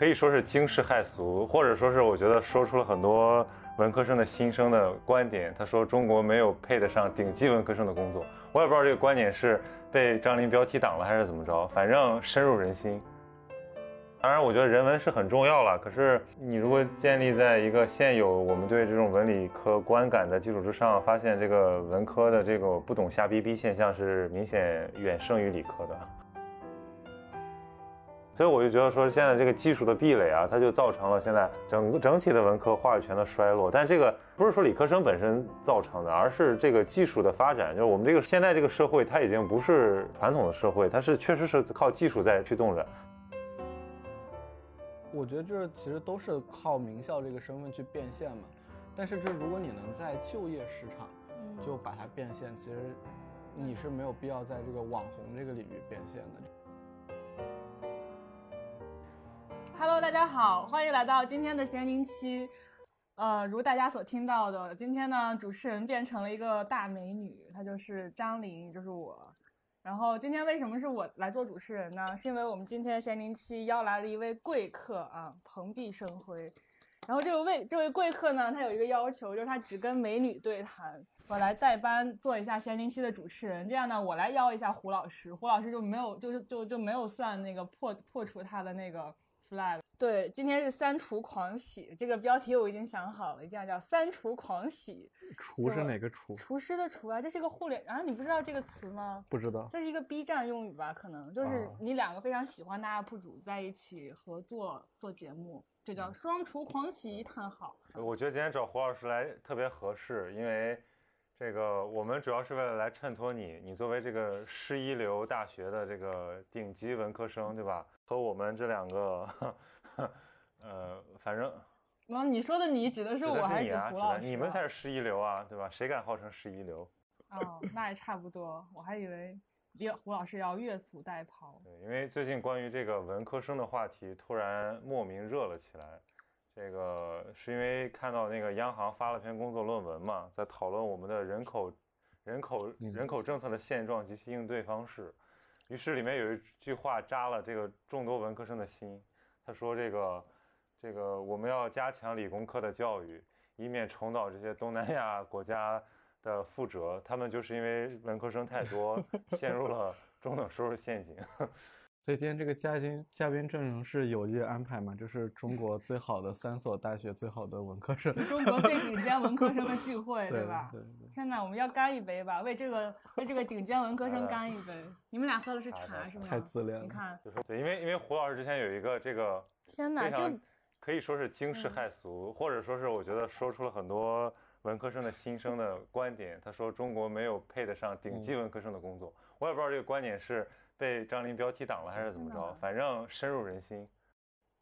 可以说是惊世骇俗，或者说是我觉得说出了很多文科生的心声的观点。他说中国没有配得上顶级文科生的工作，我也不知道这个观点是被张琳标题党了还是怎么着，反正深入人心。当然，我觉得人文是很重要了。可是，你如果建立在一个现有我们对这种文理科观感的基础之上，发现这个文科的这个不懂瞎逼逼现象是明显远胜于理科的。所以我就觉得说，现在这个技术的壁垒啊，它就造成了现在整个整体的文科话语权的衰落。但这个不是说理科生本身造成的，而是这个技术的发展。就是我们这个现在这个社会，它已经不是传统的社会，它是确实是靠技术在驱动着。我觉得这其实都是靠名校这个身份去变现嘛，但是这如果你能在就业市场就把它变现，其实你是没有必要在这个网红这个领域变现的。Hello，大家好，欢迎来到今天的闲宁期。呃，如大家所听到的，今天呢，主持人变成了一个大美女，她就是张琳，就是我。然后今天为什么是我来做主持人呢？是因为我们今天闲宁期邀来了一位贵客啊，蓬荜生辉。然后这个位这位贵客呢，他有一个要求，就是他只跟美女对谈。我来代班做一下闲宁期的主持人，这样呢，我来邀一下胡老师，胡老师就没有就是就就没有算那个破破除他的那个。Flag 对，今天是三厨狂喜，这个标题我已经想好了，一定要叫三厨狂喜。厨是哪个厨？厨师的厨啊，这是一个互联啊，你不知道这个词吗？不知道，这是一个 B 站用语吧？可能就是你两个非常喜欢的 UP 主在一起合作做节目，这叫双厨狂喜，叹号。我觉得今天找胡老师来特别合适，因为。这个我们主要是为了来衬托你，你作为这个市一流大学的这个顶级文科生，对吧？和我们这两个，呃，反正，那你说的你指的是我还是胡老师？你们才是市一流啊，对吧？谁敢号称市一流？哦，那也差不多。我还以为比胡老师要越俎代庖。对，因为最近关于这个文科生的话题突然莫名热了起来。这个是因为看到那个央行发了篇工作论文嘛，在讨论我们的人口、人口、人口政策的现状及其应对方式。于是里面有一句话扎了这个众多文科生的心，他说：“这个，这个我们要加强理工科的教育，以免重蹈这些东南亚国家的覆辙。他们就是因为文科生太多，陷入了中等收入陷阱。”所以今天这个嘉宾嘉宾阵容是有意安排嘛？就是中国最好的三所大学最好的文科生，中国最顶尖文科生的聚会，对吧？对对。天哪，我们要干一杯吧，为这个为这个顶尖文科生干一杯。你们俩喝的是茶是吗？太自恋了。你看，对，因为因为胡老师之前有一个这个，天哪，这可以说是惊世骇俗，或者说是我觉得说出了很多文科生的心声的观点。他说中国没有配得上顶级文科生的工作，我也不知道这个观点是。被张琳标题党了还是怎么着？反正深入人心。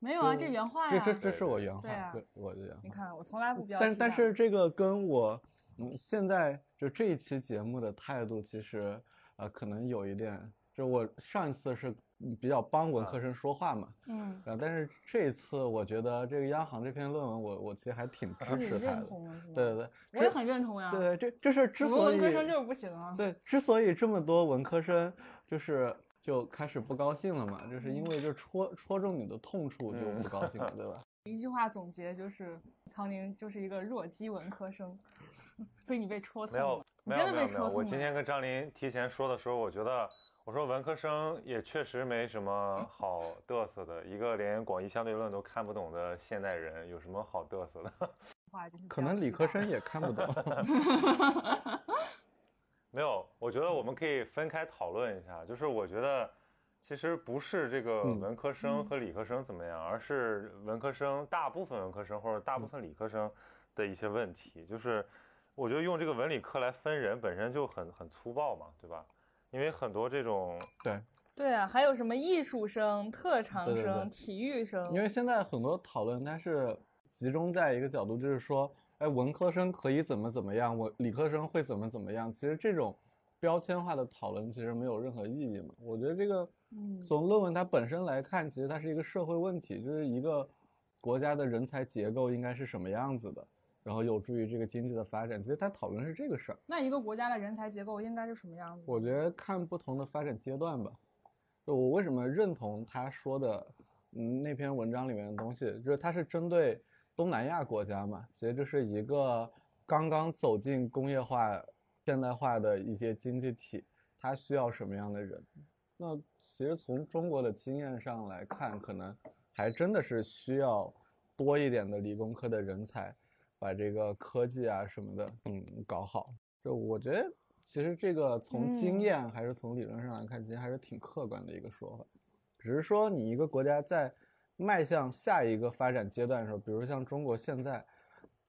没有啊，这原话呀。这这这是我原话。对啊，我的原话。你看，我从来不标。但但是这个跟我嗯现在就这一期节目的态度，其实呃可能有一点。就我上一次是比较帮文科生说话嘛，嗯，但是这一次我觉得这个央行这篇论文，我我其实还挺支持他的。对对对，我也很认同呀。对对，这这是之所以文科生就是不行啊。对，之所以这么多文科生就是。就开始不高兴了嘛，就是因为就戳戳中你的痛处就不高兴了，对吧？一句话总结就是，曹宁就是一个弱鸡文科生，所以你被戳痛了。没有，没有，没有。我今天跟张琳提前说的时候，我觉得我说文科生也确实没什么 好嘚瑟的，一个连广义相对论都看不懂的现代人，有什么好嘚瑟的？可能理科生也看不懂。没有，我觉得我们可以分开讨论一下。就是我觉得，其实不是这个文科生和理科生怎么样，而是文科生大部分文科生或者大部分理科生的一些问题。就是我觉得用这个文理科来分人本身就很很粗暴嘛，对吧？因为很多这种对对啊，还有什么艺术生、特长生、体育生？因为现在很多讨论它是集中在一个角度，就是说。哎，文科生可以怎么怎么样？我理科生会怎么怎么样？其实这种标签化的讨论其实没有任何意义嘛。我觉得这个，从论文它本身来看，其实它是一个社会问题，就是一个国家的人才结构应该是什么样子的，然后有助于这个经济的发展。其实它讨论是这个事儿。那一个国家的人才结构应该是什么样子？我觉得看不同的发展阶段吧。就我为什么认同他说的，嗯那篇文章里面的东西，就是它是针对东南亚国家嘛，其实这是一个刚刚走进工业化、现代化的一些经济体，它需要什么样的人？那其实从中国的经验上来看，可能还真的是需要多一点的理工科的人才，把这个科技啊什么的，嗯，搞好。就我觉得，其实这个从经嗯验还是从理论上来看，其实还是挺客观的一个说法。只是说你一个国家在迈向下一个发展阶段的时候，比如像中国现在，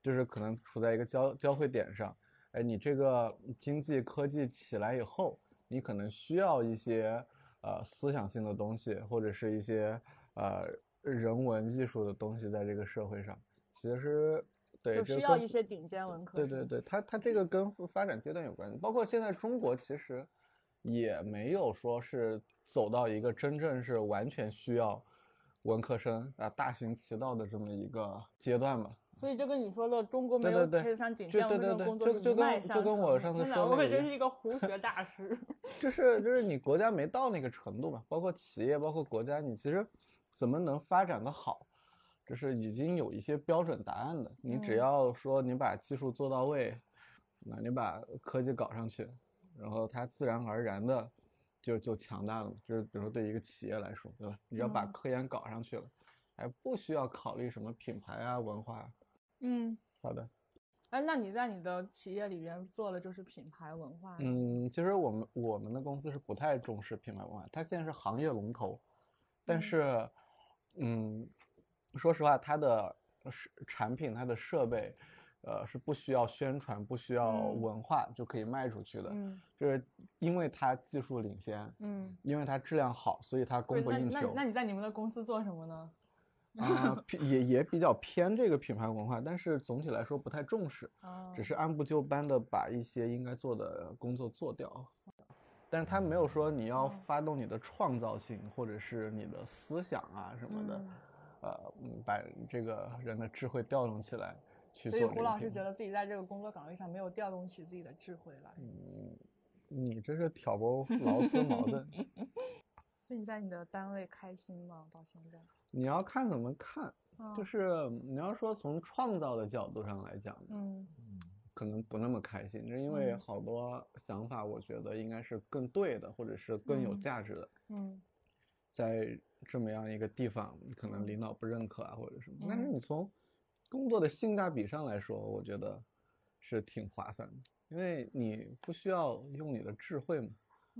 就是可能处在一个交交汇点上，哎，你这个经济科技起来以后，你可能需要一些呃思想性的东西，或者是一些呃人文艺术的东西在这个社会上，其实对就需要一些顶尖文科。对对对，它它这个跟发展阶段有关系，包括现在中国其实也没有说是走到一个真正是完全需要文科生啊大行其道的这么一个阶段吧。所以就跟你说的，中国没有配得上顶就尖文科对对对工作就就跟就跟我上次说我可真是一个胡学大师。就是就是你国家没到那个程度嘛，包括企业，包括国家，你其实怎么能发展的好，就是已经有一些标准答案的。你只嗯要说你把技术做到位，那你把科技搞上去，然后它自然而然的就就强大了嘛。就是比如说对一个企业来说，对吧？你只要把嗯科研搞上去了，还不需要考虑什么品牌啊、文化啊。嗯，好的。哎，那你在你的企业里边做的就是品牌文化。，嗯，其实我们我们的公司是不太重视品牌文化，它现在是行业龙头，但嗯是，嗯，说实话，它的是产品、它的设备，呃，是不需要宣传、不需要嗯文化就可以卖出去的，嗯就是因为它技术领先，嗯，因为它质量好，所以它供不应求。那那那你在你们的公司做什么呢？啊、偏也也比较偏这个品牌文化，但是总体来说不太重视。啊，只是按部就班的把一些应该做的工作做掉，但是他没有说你要嗯发动你的创造性或者是你的思想啊什么的，嗯呃，嗯把这个人的智慧调动起来去所以胡老师觉得自己在这个工作岗位上没有调动起自己的智慧来。嗯，你这是挑拨劳资矛盾，所以你在你的单位开心吗？到现在？你要看怎么看，就嗯是你要说从创造的角度上来讲，嗯可能不那么开心，是因为嗯好多想法，我觉得应该是更对的，或者是更有嗯价值的。嗯在这么样一个地方，可能嗯领导不认可啊，或者什么。但是嗯你从工作的性价比上来说，我觉得是挺划算的，因为你不需要用你的智慧嘛，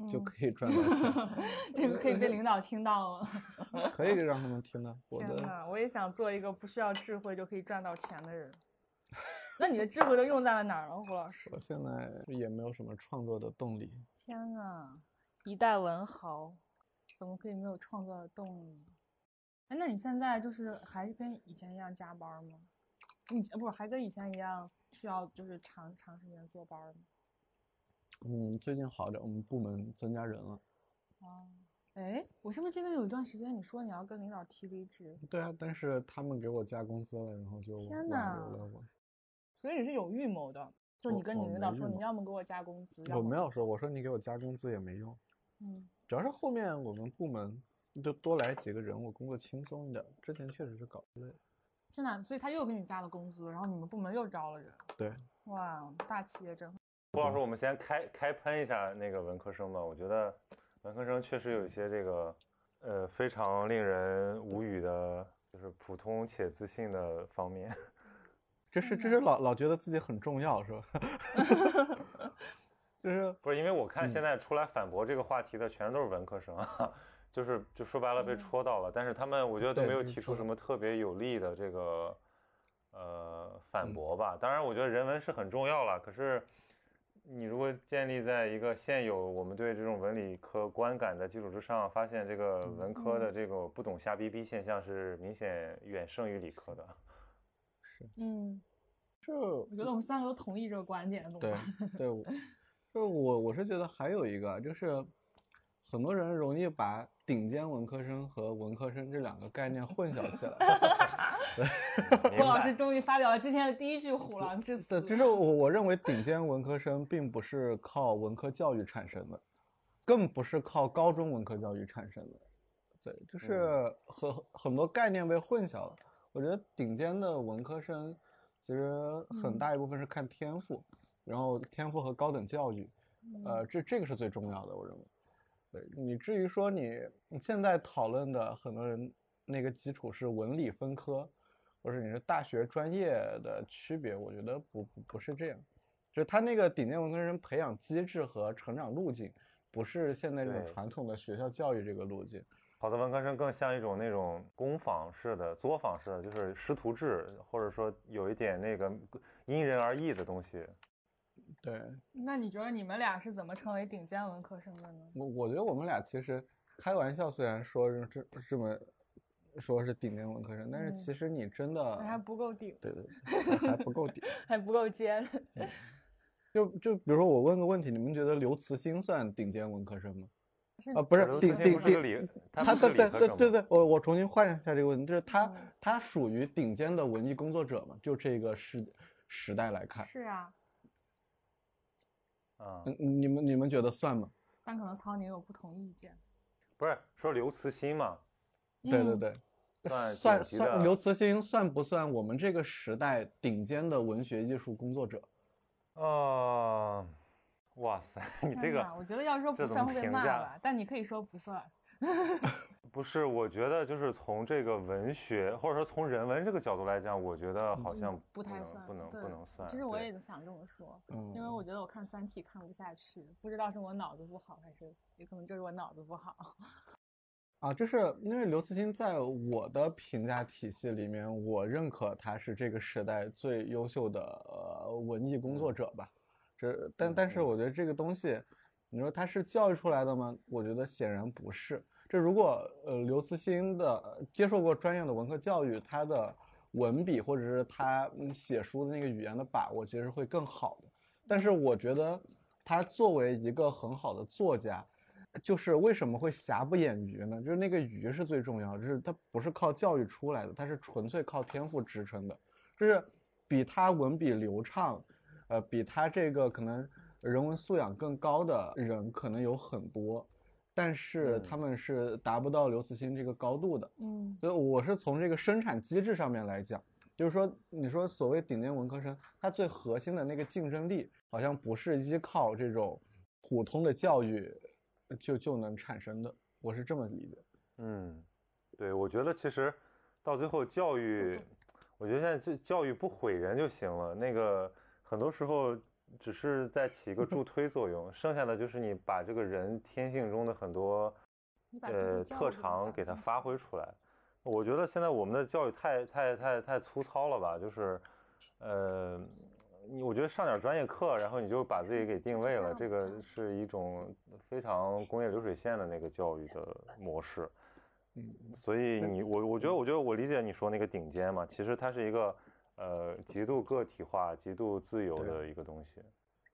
就嗯可以赚到钱，这个可以被领导听到吗？可以让他们听到我的。天呐，我也想做一个不需要智慧就可以赚到钱的人。那你的智慧都用在了哪儿了，胡老师我？现在也没有什么创作的动力。天呐，一代文豪，怎么可以没有创作的动力？哎，那你现在就是还是跟以前一样加班吗？以前不是还跟以前一样需要就是长长时间坐班吗？嗯，最近好点，我们部门增加人了。哦，哎，我是不是记得有一段时间你说你要跟领导提离职？对啊，但是他们给我加工资了，然后就天挽呐。所以你是有预谋的，就你跟你领导说，你要么给我加工资，我没有说，我说你给我加工资也没用。嗯，主要是后面我们部门就多来几个人，我工作轻松一点。之前确实是搞累。所以他又给你加了工资，然后你们部门又招了人，对，哇，大企业真好。胡老师，我们先开开喷一下那个文科生吧。我觉得文科生确实有一些这个呃非常令人无语的，就是普通且自信的方面。这是这是老老觉得自己很重要是吧？就是不是因为我看嗯现在出来反驳这个话题的全都是文科生啊，就是就说白了被嗯戳到了，但是他们我觉得都没有提出什么特别有力的这个呃反嗯驳吧。当然，我觉得人文是很重要了，可是你如果建立在一个现有我们对这种文理科观感的基础之上，发现这个嗯文科的这个不懂瞎逼逼现象是明显远胜于理科的。是嗯，是，我觉得我们三个都同意这个观点，对？对，就是我 我是觉得还有一个就是很多人容易把顶尖文科生和文科生这两个概念混淆起来。郭老师终于发表了今天的第一句虎狼之词对，。就是我我认为顶尖文科生并不是靠文科教育产生的，更不是靠高中文科教育产生的，对，就是很很多概念被混淆了。我觉得顶尖的文科生其实很大一部分是看天赋，然后天赋和高等教育，呃，这这个是最重要的，我认为。对你至于说你你现在讨论的很多人那个基础是文理分科，或者你是大学专业的区别，我觉得不不不是这样，就是他那个顶尖文科生培养机制和成长路径，不是现在这种传统的学校教育这个路径。好的文科生更像一种那种工坊式的、作坊式的，就是师徒制，或者说有一点那个因人而异的东西。对那你觉得你们俩是怎么成为顶尖文科生的呢？我我觉得我们俩其实开玩笑，虽然说是这这么说是顶尖文科生，但是嗯其实你真的还不够顶，对对 对还还不够顶。还不够尖。就就比如说我问个问题，你们觉得刘慈欣算顶尖文科生吗？啊，不是顶顶顶，理，他他对对对对对，我我重新换一下这个问题，就是他嗯他属于顶尖的文艺工作者嘛？就这个时时代来看，是啊，啊，嗯，你们你们觉得算吗？但可能曹宁有不同意见。不是说刘慈欣嘛？嗯对对对，算算刘慈欣算不算我们这个时代顶尖的文学艺术工作者？啊，哇塞，你这个我觉得要说不算会被骂吧，但你可以说不算。不是，我觉得就是从这个文学或者说从人文这个角度来讲，我觉得好像嗯不太能算，不能对不能算。其实我也想这么说，嗯，因为我觉得我看《三体》看不下去，不知道是我脑子不好，还是也可能就是我脑子不好。啊，就是因为刘慈欣在我的评价体系里面，我认可他是这个时代最优秀的呃文艺工作者吧。这但但是嗯我觉得这个东西，你说他是教育出来的吗？我觉得显然不是。这如果呃刘慈欣的接受过专业的文科教育，他的文笔或者是他写书的那个语言的把握，其实会更好的。但是我觉得他作为一个很好的作家，就是为什么会瑕不掩瑜呢？就是那个瑜是最重要，就是他不是靠教育出来的，他是纯粹靠天赋支撑的。就是比他文笔流畅，呃，比他这个可能人文素养更高的人可能有很多，但是嗯他们是达不到刘慈欣这个高度的。嗯所以我是从这个生产机制上面来讲，就是说，你说所谓顶尖文科生，他最核心的那个竞争力，好像不是依靠这种普通的教育就就能产生的，我是这么理解。嗯，对，我觉得其实到最后教育，我觉得现在就教育不毁人就行了。那个很多时候只是在起一个助 推作用，剩下的就是你把这个人天性中的很多呃特长给它搞清楚发挥出来。我觉得现在我们的教育太太太太粗糙了吧，就是呃。你我觉得上点专业课，然后你就把自己给定位了，这个是一种非常工业流水线的那个教育的模式。嗯，所以你我我觉得我觉得我理解你说那个顶尖嘛，其实它是一个呃极度个体化、极度自由的一个东西。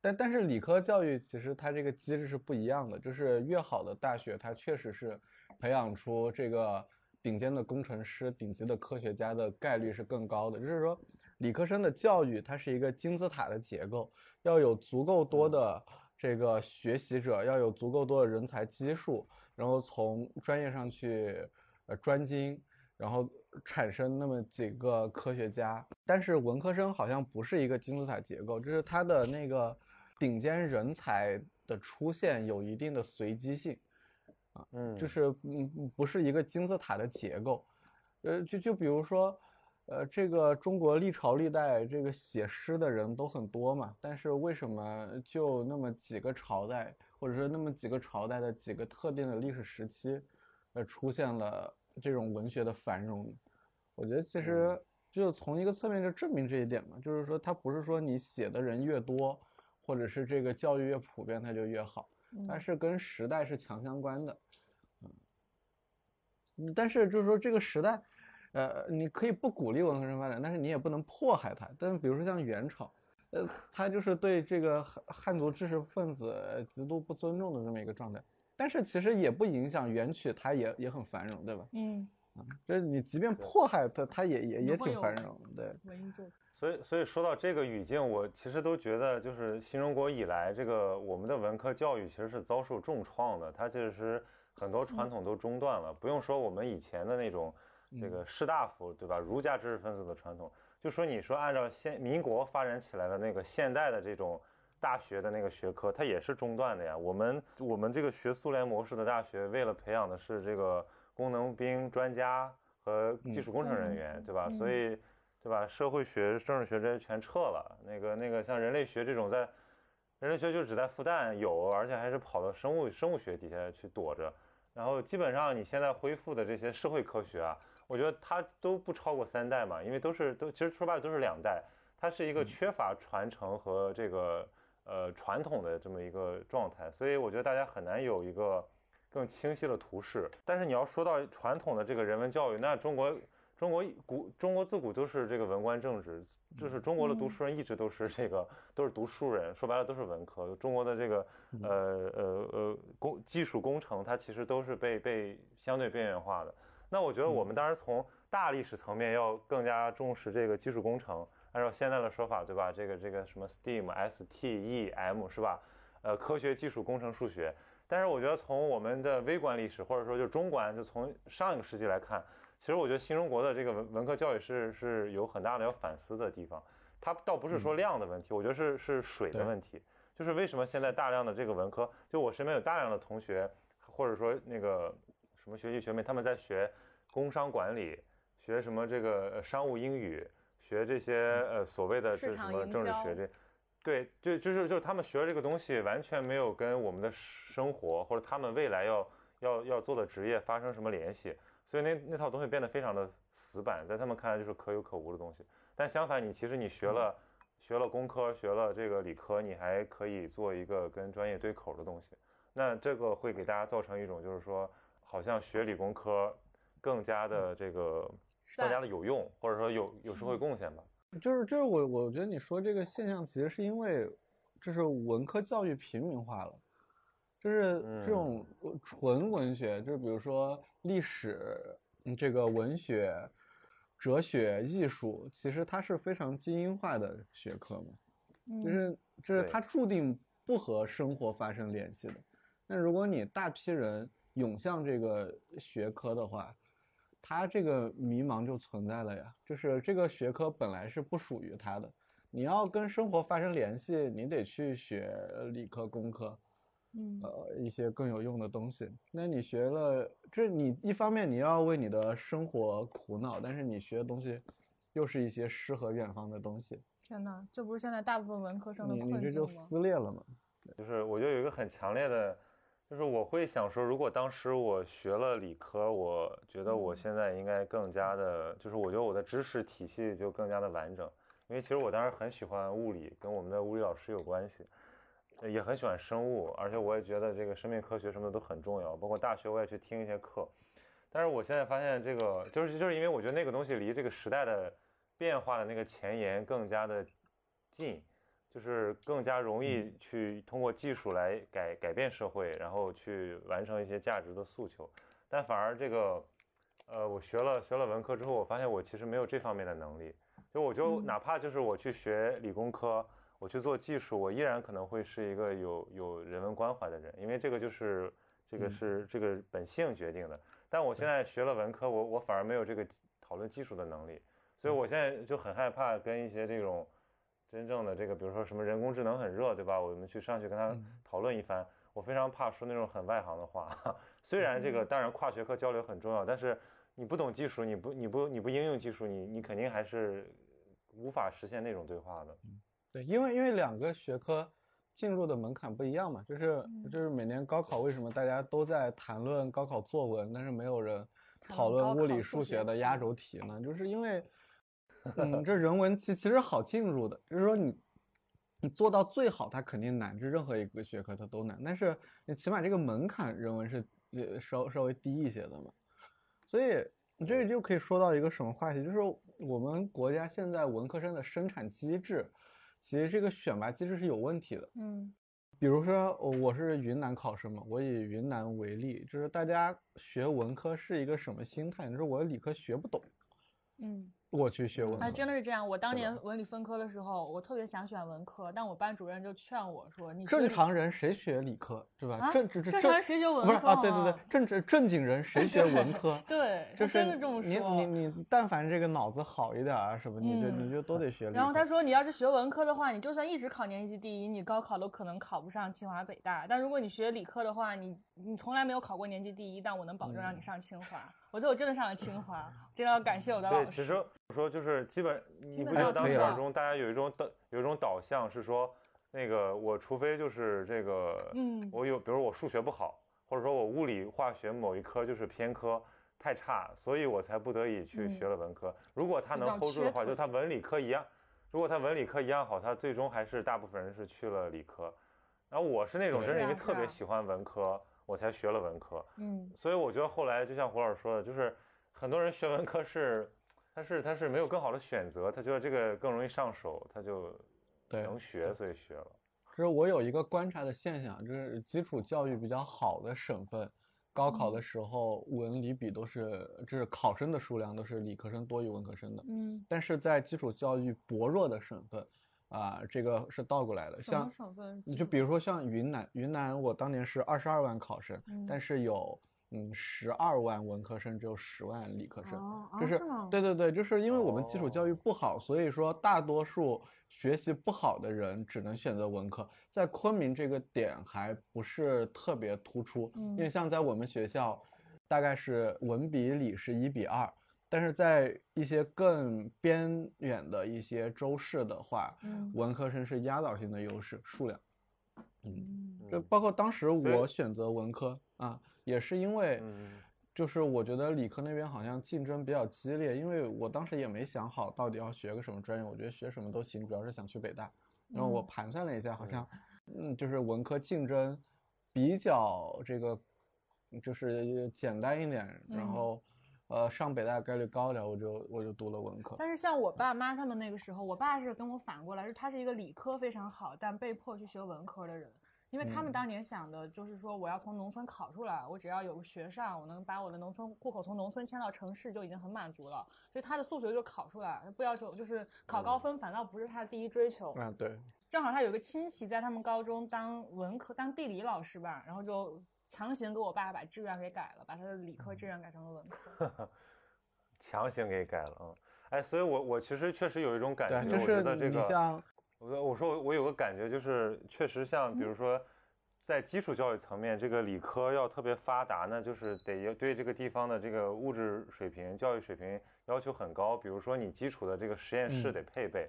但但是理科教育其实它这个机制是不一样的，就是越好的大学，它确实是培养出这个顶尖的工程师、顶级的科学家的概率是更高的。就是说，理科生的教育它是一个金字塔的结构，要有足够多的这个学习者，要有足够多的人才基数，然后从专业上去呃专精，然后产生那么几个科学家。但是文科生好像不是一个金字塔结构，就是它的那个顶尖人才的出现有一定的随机性，啊嗯，就是嗯嗯不是一个金字塔的结构。呃，就就比如说，呃，这个中国历朝历代这个写诗的人都很多嘛，但是为什么就那么几个朝代，或者说那么几个朝代的几个特定的历史时期，呃，出现了这种文学的繁荣呢？我觉得其实就从一个侧面就证明这一点嘛，就是说它不是说你写的人越多，或者是这个教育越普遍，它就越好，它嗯是跟时代是强相关的。嗯，但是就是说这个时代，呃，你可以不鼓励文科生发展，但是你也不能迫害它。但是比如说像元朝，呃，他就是对这个汉汉族知识分子呃极度不尊重的这么一个状态。但是其实也不影响元曲，它也也很繁荣，对吧？嗯，就是你即便迫害他，他也也也挺繁荣，对。所以所以说到这个语境，我其实都觉得就是新中国以来，这个我们的文科教育其实是遭受重创的，它其实是很多传统都中断了。不用说我们以前的那种这个士大夫，对吧？儒家知识分子的传统，就说你说按照现民国发展起来的那个现代的这种大学的那个学科，它也是中断的呀。我们我们这个学苏联模式的大学，为了培养的是这个工农兵专家和技术工程人员，对吧？所以。对吧？社会学、政治学这些全撤了。那个、那个，像人类学这种，在人类学就只在复旦有，而且还是跑到生物生物学底下去躲着。然后基本上你现在恢复的这些社会科学啊，我觉得它都不超过三代嘛，因为都是都其实说白了都是两代，它是一个缺乏传承和这个呃传统的这么一个状态，所以我觉得大家很难有一个更清晰的图示。但是你要说到传统的这个人文教育，那中国。中国古中国自古都是这个文官政治，就是中国的读书人一直都是这个都是读书人，说白了都是文科。中国的这个呃呃呃工技术工程，它其实都是被被相对边缘化的。那我觉得我们当然从大历史层面要更加重视这个技术工程，按照现在的说法，对吧？这个这个什么 STEAM、STEM 是吧？呃，科学技术工程数学。但是我觉得从我们的微观历史，或者说就中观，就从上一个世纪来看。其实我觉得新中国的这个文文科教育是是有很大的要反思的地方，它倒不是说量的问题，我觉得是是水的问题，就是为什么现在大量的这个文科，就我身边有大量的同学，或者说那个什么学弟学妹，他们在学工商管理，学什么这个商务英语，学这些呃所谓的这什么政治学这，对，就就是就是他们学的这个东西完全没有跟我们的生活或者他们未来要要要做的职业发生什么联系。所以那那套东西变得非常的死板，在他们看来就是可有可无的东西。但相反，你其实你学了学了工科，学了这个理科，你还可以做一个跟专业对口的东西。那这个会给大家造成一种就是说，好像学理工科更加的这个更加的有用，或者说有有社会贡献吧。就是就是我我觉得你说这个现象，其实是因为就是文科教育平民化了。就是这种纯文学，就是比如说历史，这个文学、哲学、艺术，其实它是非常精英化的学科嘛，就是就是它注定不和生活发生联系的。那如果你大批人涌向这个学科的话，它这个迷茫就存在了呀。就是这个学科本来是不属于他的，你要跟生活发生联系，你得去学理科、工科。嗯，呃，一些更有用的东西。那你学了，这你一方面你要为你的生活苦恼，但是你学的东西，又是一些诗和远方的东西。天哪，这不是现在大部分文科生的困境吗？你这就撕裂了嘛。就是我觉得有一个很强烈的，就是我会想说，如果当时我学了理科，我觉得我现在应该更加的，就是我觉得我的知识体系就更加的完整。因为其实我当时很喜欢物理，跟我们的物理老师有关系。也很喜欢生物，而且我也觉得这个生命科学什么的都很重要，包括大学我也去听一些课。但是我现在发现，这个就是就是因为我觉得那个东西离这个时代的变化的那个前沿更加的近，就是更加容易去通过技术来改改变社会，然后去完成一些价值的诉求。但反而这个，呃，我学了学了文科之后，我发现我其实没有这方面的能力。就我就哪怕就是我去学理工科。我去做技术，我依然可能会是一个有有人文关怀的人，因为这个就是这个是这个本性决定的。但我现在学了文科，我我反而没有这个讨论技术的能力，所以我现在就很害怕跟一些这种真正的这个，比如说什么人工智能很热，对吧？我们去上去跟他讨论一番，我非常怕说那种很外行的话。虽然这个当然跨学科交流很重要，但是你不懂技术，你不你不你不应用技术，你你肯定还是无法实现那种对话的。对，因为因为两个学科进入的门槛不一样嘛，就是就是每年高考为什么大家都在谈论高考作文，但是没有人讨论物理数学的压轴题呢？就是因为，嗯，这人文其其实好进入的，就是说你你做到最好，它肯定难，就任何一个学科它都难，但是你起码这个门槛人文是呃稍稍微低一些的嘛，所以你这就可以说到一个什么话题，就是我们国家现在文科生的生产机制。其实这个选拔机制是有问题的，嗯，比如说我是云南考生嘛，我以云南为例，就是大家学文科是一个什么心态？你说我理科学不懂，嗯，我去学文科。哎，真的是这样。我当年文理分科的时候，我特别想选文科，但我班主任就劝我说：“你正常人谁学理科，对吧？啊正正正常人谁学文不是啊？科对对对啊，正正正经人谁学文科？对，就是真的这么你说。你你你，但凡这个脑子好一点啊什么，你就你嗯就都得学。然后他说，你要是学文科的话，你就算一直考年级第一，你高考都可能考不上清华北大。但如果你学理科的话，你你从来没有考过年级第一，但我能保证让你上清华。我最后真的上了清华，真的要感谢我的老对，师。其实我说就是基本，你不觉得当时二中大家有一种导有一种导向是说，那个我除非就是这个，嗯我有比如我数学不好，或者说我物理化学某一科就是偏科太差，所以我才不得已去嗯学了文科。如果他能 hold 住的话，就他文理科一样，如果他文理科一样好，他最终还是大部分人是去了理科。然后我是那种是真是因为特别喜欢文科，我才学了文科。嗯，所以我觉得后来就像胡老师说的，就是很多人学文科是，他是他是没有更好的选择，他觉得这个更容易上手，他就对能学，所以学了。就是我有一个观察的现象，就是基础教育比较好的省份，高考的时候文理比都是，就是考生的数量都是理科生多于文科生的。嗯，但是在基础教育薄弱的省份，啊、这个是倒过来的。像省份？你就比如说像云南，云南我当年是二十二万考生，嗯但是有嗯十二万文科生，只有十万理科生。就是吗？对对对，就是因为我们基础教育哦不好，所以说大多数学习不好的人只能选择文科。在昆明这个点还不是特别突出，因为嗯像在我们学校，大概是文比理是一比二，但是在一些更边远的一些州市的话，嗯文科生是压倒性的优势数量。嗯，嗯就嗯包括当时我选择文科啊，也是因为。嗯就是我觉得理科那边好像竞争比较激烈，因为我当时也没想好到底要学个什么专业，我觉得学什么都行，主要是想去北大。然后我嗯盘算了一下，好像，嗯，就是文科竞争比较这个，就是简单一点，然嗯后，呃，上北大概率高一点，我就我就读了文科。但是像我爸妈他们那个时候，我爸是跟我反过来，就他是一个理科非常好，但被迫去学文科的人。因为他们嗯当年想的就是说，我要从农村考出来，我只要有个学上，我能把我的农村户口从农村迁到城市，就已经很满足了。所以他的数学就考出来，不要求就是考高分，反倒不是他的第一追求。嗯，对，正好他有个亲戚在他们高中当文科当地理老师吧，然后就强行给我爸把志愿给改了，把他的理科志愿改成了文科。强行给改了，嗯，哎，所以我我其实确实有一种感，觉，我就是觉得这个，你像，我我说我有个感觉，就是确实像比如说，在基础教育层面，这个理科要特别发达呢，就是得要对这个地方的这个物质水平、教育水平要求很高。比如说你基础的这个实验室嗯得配备，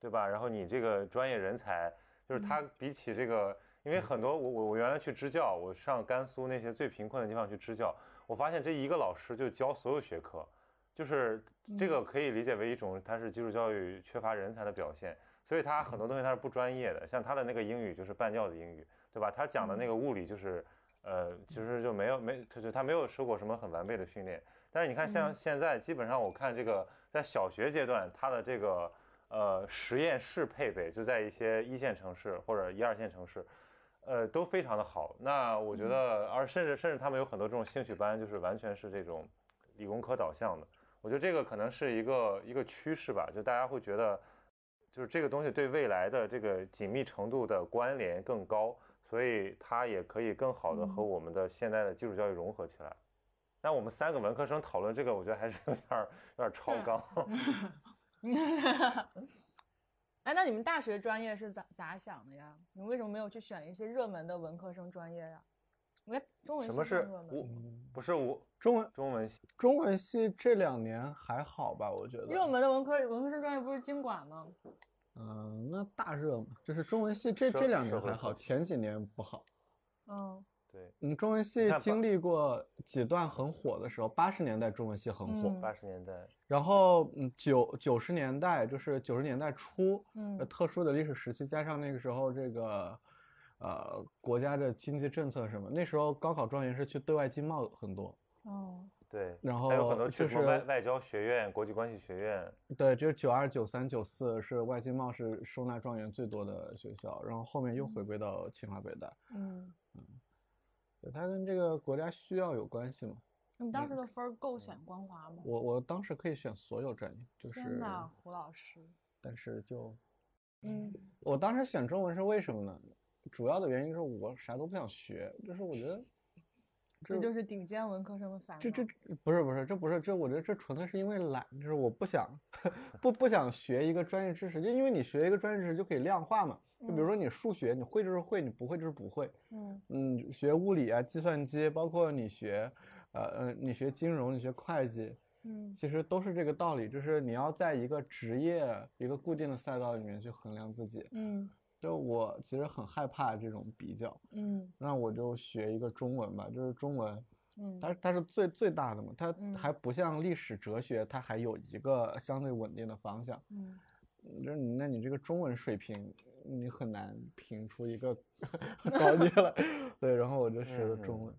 对吧？然后你这个专业人才，就是他比起这个，因为很多我我我原来去支教，我上甘肃那些最贫困的地方去支教，我发现这一个老师就教所有学科，就是这个可以理解为一种他是基础教育缺乏人才的表现。所以他很多东西他是不专业的，像他的那个英语就是半吊子英语，对吧？他讲的那个物理就是，呃，其实就没有没，就是他没有受过什么很完备的训练。但是你看，像嗯现在基本上我看这个在小学阶段，他的这个呃实验室配备就在一些一线城市或者一二线城市，呃都非常的好。那我觉得，而甚至甚至他们有很多这种兴趣班，就是完全是这种理工科导向的。我觉得这个可能是一个一个趋势吧，就大家会觉得。就是这个东西对未来的这个紧密程度的关联更高，所以它也可以更好的和嗯我们的现在的基础教育融合起来。那我们三个文科生讨论这个，我觉得还是有点儿有点儿超对纲。哎，那你们大学专业是咋咋想的呀？你们为什么没有去选一些热门的文科生专业呀？中文系什么是我？不是我中文中文系中文系这两年还好吧？我觉得热门的文科文科生专业不是经管吗？嗯，那大热嘛，就是中文系这这两年还好，前几年不好。嗯对。嗯，中文系经历过几段很火的时候，八十年代中文系很火，嗯。八十年代，然后嗯九九十年代就是九十年代初，嗯。呃特殊的历史时期，加上那个时候这个呃国家的经济政策什么，那时候高考状元是去对外经贸很多，哦。对，然后还有很后就是多去什么外外交学院、国际关系学院，对，就是九二、九三、九四是外经贸是收纳状元最多的学校，然后后面又回归到清华北大，嗯。嗯对，它跟这个国家需要有关系嘛。你当时的分够选光华吗？我我当时可以选所有专业，就是，真的，胡老师，但是就嗯，我当时选中文是为什么呢？主要的原因就是我啥都不想学，就是我觉得这就是顶尖文科生的烦恼。这这不是不是这不是这我觉得这纯粹是因为懒，就是我不想 不不想学一个专业知识，就因为你学一个专业知识就可以量化嘛。就比如说你数学，你会就是会，你不会就是不会。嗯嗯，学物理啊、计算机，包括你学呃呃你学金融、你学会计，嗯其实都是这个道理，就是你要在一个职业一个固定的赛道里面去衡量自己。嗯就我其实很害怕这种比较，嗯那我就学一个中文吧，就是中文。嗯，它它是最最大的嘛，它嗯还不像历史、哲学，它还有一个相对稳定的方向。嗯嗯就是你，那你这个中文水平，你很难评出一个 高低来。对，然后我就学了中文。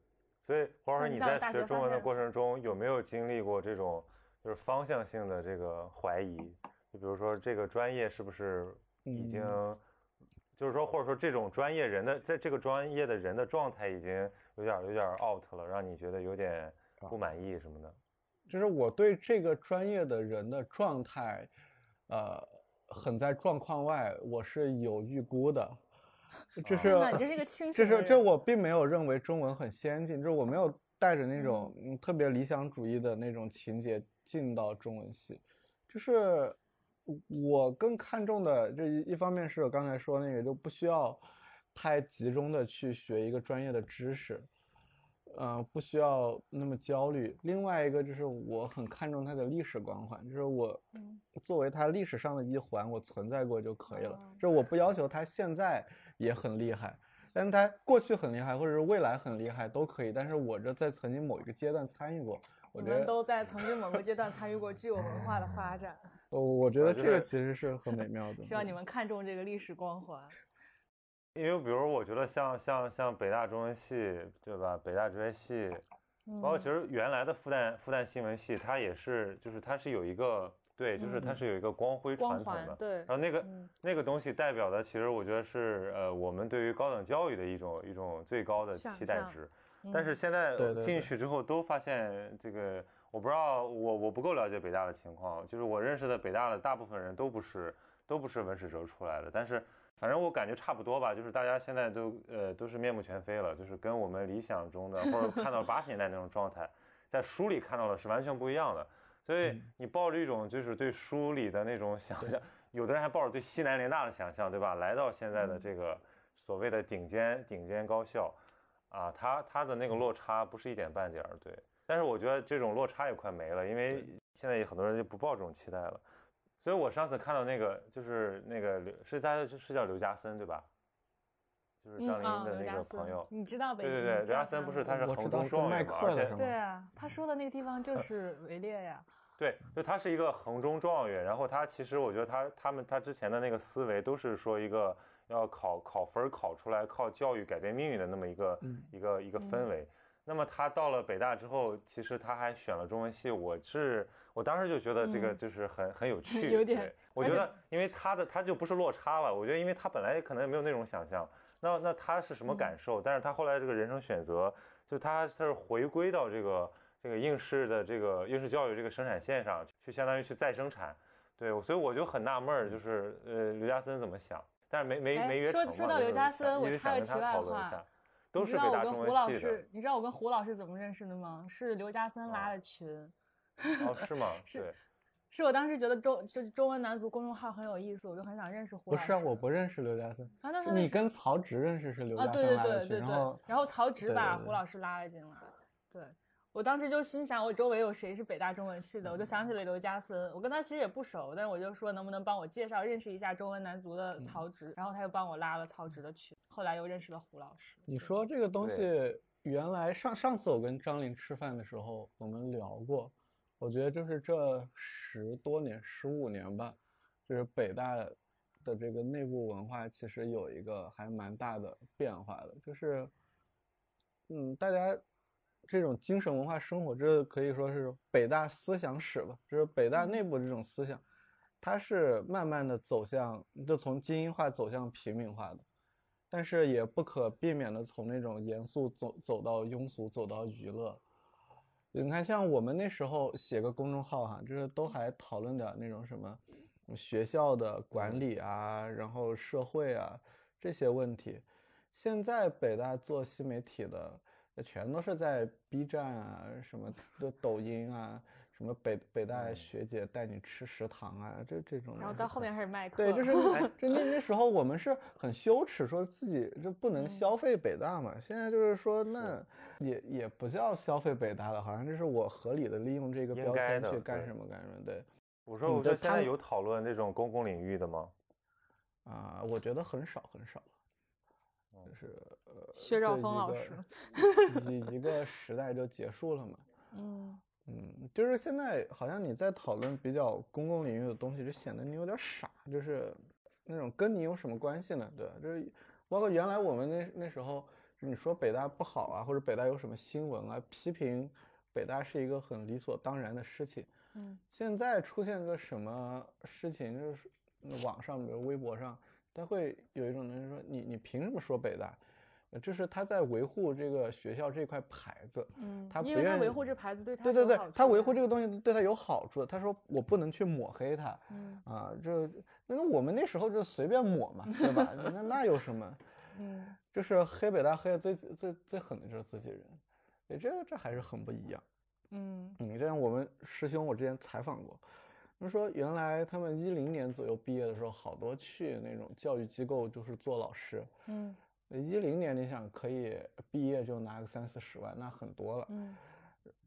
所以黄老师，你在在学中文的过程中，有没有经历过这种就是方向性的这个怀疑？就比如说这个专业是不是已经，嗯就是说或者说这种专业人的在这个专业的人的状态已经有点有点 out 了，让你觉得有点不满意什么的？就是我对这个专业的人的状态，呃，很在状况外，我是有预估的。就是你这是一个清醒的人。这是这我并没有认为中文很先进，就是我没有带着那种嗯特别理想主义的那种情节进到中文系，就是我更看重的这一一方面是我刚才说那个就不需要太集中的去学一个专业的知识，呃、不需要那么焦虑。另外一个就是我很看重它的历史光环，就是我嗯作为它历史上的一环，我存在过就可以了。哦就是我不要求它现在也很厉害，但是它过去很厉害，或者是未来很厉害都可以。但是我这在曾经某一个阶段参与过，我我觉得，们都在曾经某个阶段参与过具有文化的发展，呃 我觉得这个其实是很美妙的。希望你们看重这个历史光环。因为比如我觉得像像像北大中文系对吧，北大哲学系，包括其嗯实原来的复旦复旦新闻系，它也是就是它是有一个对，就是它嗯是有一个光辉光传统的。环对然，后那个嗯那个东西代表的，其实我觉得是呃我们对于高等教育的一种一种最高的期待值。但是嗯现在进去之后都发现这个，我不知道我我不够了解北大的情况，就是我认识的北大的大部分人都不是都不是文史哲出来的，但是反正我感觉差不多吧，就是大家现在都呃都是面目全非了，就是跟我们理想中的或者看到八十年代那种状态，在书里看到的是完全不一样的。所以嗯。你抱着一种就是对书里的那种想象，有的人还抱着对西南联大的想象，对吧？来到现在的嗯。这个所谓的顶尖顶尖高校，啊，他他的那个落差不是一点半点儿，对。但是我觉得这种落差也快没了，因为现在也很多人就不抱这种期待了。所以我上次看到那个就是那个刘是大家是叫刘嘉森对吧？就是嗯张啊，琳的那刘嘉森个朋友，你知道北对对对，刘嘉森不是他是衡中状元对啊，他说的那个地方就是围猎呀。对，就他是一个衡中状元，然后他其实我觉得他他们他之前的那个思维都是说一个要考考分儿考出来，靠教育改变命运的那么一个、嗯一个一个氛嗯围。那么他到了北大之后，其实他还选了中文系，我是我当时就觉得这个嗯就是很、很有 趣，有点对我觉得因为他的他就不是落差了，我觉得因为他本来可能也没有那种想象，那那他是什么嗯感受？但是他后来这个人生选择，就他他是回归到这个这个应试的这个应试教育这个生产线上，去相当于去再生产。对，所以我就很纳闷儿，就是呃刘嘉森怎么想，但是没没哎没约成。说说到刘嘉森我插个题外话你知道是北大我跟胡老中文系的师，你知道我跟胡老师怎么认识的吗？是刘嘉森拉啊的群。哦，是吗？是，是我当时觉得中就是中文男足公众号很有意思，我就很想认识胡老师。不是啊，我不认识刘嘉森，啊，那他你跟曹植认识是刘啊，嘉对对森拉的群，对对对然后，然后曹植对对对把胡老师拉了进来。对我当时就心想，我周围有谁是北大中文系的，我就想起了刘嘉森。我跟他其实也不熟，但是我就说能不能帮我介绍认识一下中文男足的嗯曹植，然后他就帮我拉了曹植的群，后来又认识了胡老师。你说这个东西，原来上上次我跟张琳吃饭的时候，我们聊过。我觉得就是这十多年、十五年吧，就是北大的这个内部文化其实有一个还蛮大的变化的，就是，嗯，大家这种精神文化生活，这可以说是北大思想史吧，就是北大内部这种思想，它是慢慢的走向，就从精英化走向平民化的。但是也不可避免的从那种严肃走走到庸俗，走到娱乐。你看，像我们那时候写个公众号哈，就是都还讨论点那种什么学校的管理啊，然后社会啊这些问题。现在北大做新媒体的，全都是在 B 站啊、什么的抖音啊、什么北北大学姐带你吃食堂啊，这这种。然后到后面开始卖课。对，就是 就那那时候我们是很羞耻，说自己就不能消费北大嘛。现在就是说，那也也不叫消费北大了，好像就是我合理的利用这个标签去干什么干什么。对，我说，我说现在有讨论这种公共领域的吗？啊，我觉得很少很少。就是呃，薛兆丰老师，一一个时代就结束了嘛。嗯嗯，就是现在好像你在讨论比较公共领域的东西，就显得你有点傻，就是那种跟你有什么关系呢？对？就是包括原来我们那那时候，你说北大不好啊，或者北大有什么新闻啊，批评北大是一个很理所当然的事情。嗯，现在出现个什么事情，就是网上比如微博上。他会有一种人说你你凭什么说北大？就是他在维护这个学校这块牌子，嗯，他因为他维护这牌子对他对对对，他维护这个东西对他有好处的。他说我不能去抹黑他，嗯啊，这那我们那时候就随便抹嘛，对吧？那那有什么？嗯，就是黑北大黑的最最最狠的就是自己人，对，这这还是很不一样。嗯，你像我们师兄，我之前采访过。他们说，原来他们一零年左右毕业的时候，好多去那种教育机构就是做老师。嗯，一零年你想可以毕业就拿个三四十万，那很多了。嗯。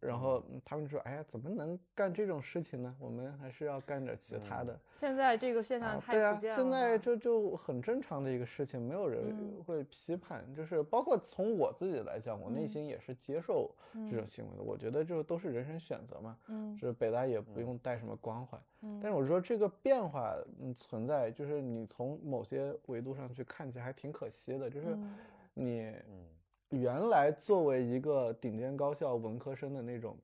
然后他们说：“哎呀，怎么能干这种事情呢？我们还是要干点其他的。”现在这个现象太普遍了。现在这就很正常的一个事情，没有人会批判。就是包括从我自己来讲，我内心也是接受这种行为的。我觉得就都是人生选择嘛。嗯。是北大也不用带什么光环。嗯。但是我说这个变化嗯存在，就是你从某些维度上去看，起来还挺可惜的。就是你嗯。原来作为一个顶尖高校文科生的那种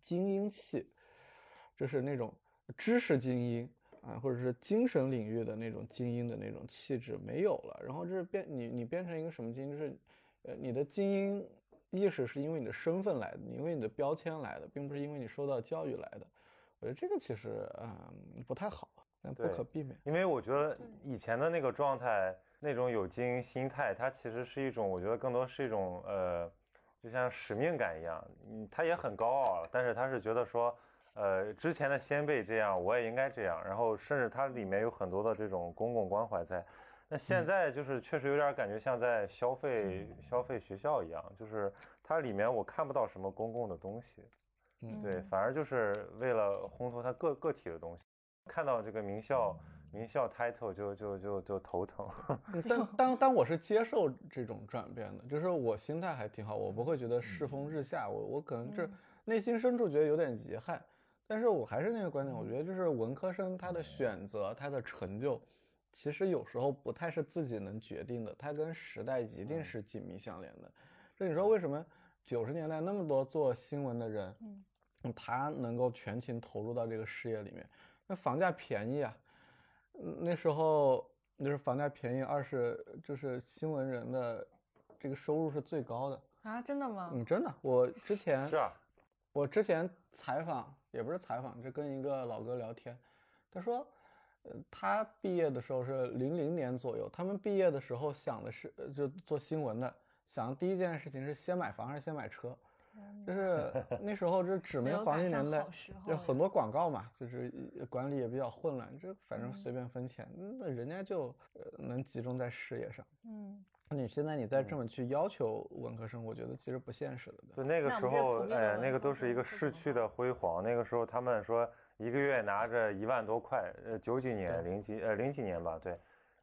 精英气，就是那种知识精英啊，或者是精神领域的那种精英的那种气质没有了。然后就是变你你变成一个什么精英？就是呃你的精英意识是因为你的身份来的，你因为你的标签来的，并不是因为你受到教育来的。我觉得这个其实嗯不太好，但不可避免。因为我觉得以前的那个状态。那种有经营心态，它其实是一种，我觉得更多是一种，呃，就像使命感一样。嗯，他也很高傲，但是他是觉得说，呃，之前的先辈这样，我也应该这样。然后，甚至它里面有很多的这种公共关怀在。那现在就是确实有点感觉像在消费消费学校一样，就是它里面我看不到什么公共的东西。嗯，对，反而就是为了烘托它个个体的东西。看到这个名校。名校 title 就就就就头疼，但当当我是接受这种转变的，就是我心态还挺好，我不会觉得世风日下，我我可能这内心深处觉得有点遗憾，但是我还是那个观点，我觉得就是文科生他的选择他的成就，其实有时候不太是自己能决定的，他跟时代一定是紧密相连的。就你说为什么九十年代那么多做新闻的人，嗯，他能够全情投入到这个事业里面，那房价便宜啊。那时候就是房价便宜，二是就是新闻人的这个收入是最高的啊，真的吗？嗯，真的。我之前 是啊，我之前采访也不是采访，就跟一个老哥聊天，他说，呃，他毕业的时候是零零年左右，他们毕业的时候想的是就做新闻的，想第一件事情是先买房还是先买车。就是那时候，就是纸媒黄金年代，有很多广告嘛，就是管理也比较混乱，就反正随便分钱，那人家就能集中在事业上。嗯，你现在你再这么去要求文科生，我觉得其实不现实的。对那个时候，哎，那个都是一个逝去的辉煌。那个时候他们说一个月拿着一万多块，呃，九几年、零几呃零几年吧，对。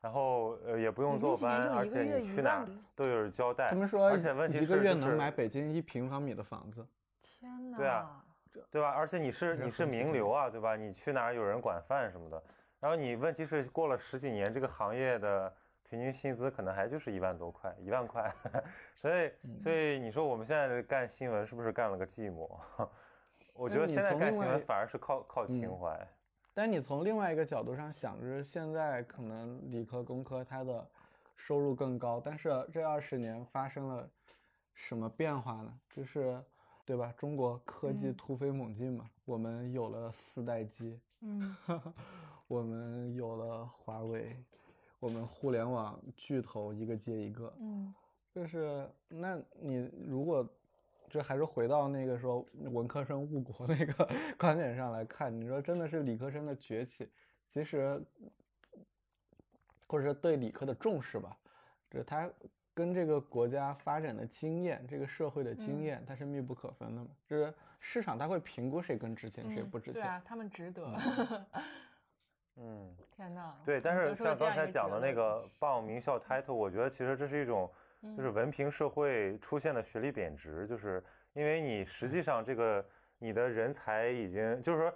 然后呃也不用坐班，而且你去哪都有交代。他们说，而且问题是一个月能买北京一平方米的房子。天哪！对啊，对吧？而且你是你是名流啊，对吧？你去哪儿有人管饭什么的。然后你问题是过了十几年，这个行业的平均薪资可能还就是一万多块，一万块。所以所以你说我们现在干新闻是不是干了个寂寞？我觉得现在干新闻反而是靠靠情怀。但你从另外一个角度上想，就是现在可能理科、工科它的收入更高，但是这二十年发生了什么变化呢？就是对吧？中国科技嗯突飞猛进嘛，我们有了四代机，嗯 我们有了华为，我们互联网巨头一个接一个，嗯就是那你如果这还是回到那个说文科生误国那个 观点上来看，你说真的是理科生的崛起，其实或者说对理科的重视吧，这它跟这个国家发展的经验、这个社会的经嗯验，它是密不可分的嘛。就是市场它会评估谁更值钱，谁嗯不值钱。对啊，他们值得。嗯。天呐！对，但是像刚才讲的那个报名校 title，我觉得其实这是一种，就是嗯文凭社会出现的学历贬值，就是因为你实际上这个你的人才已经，就是说，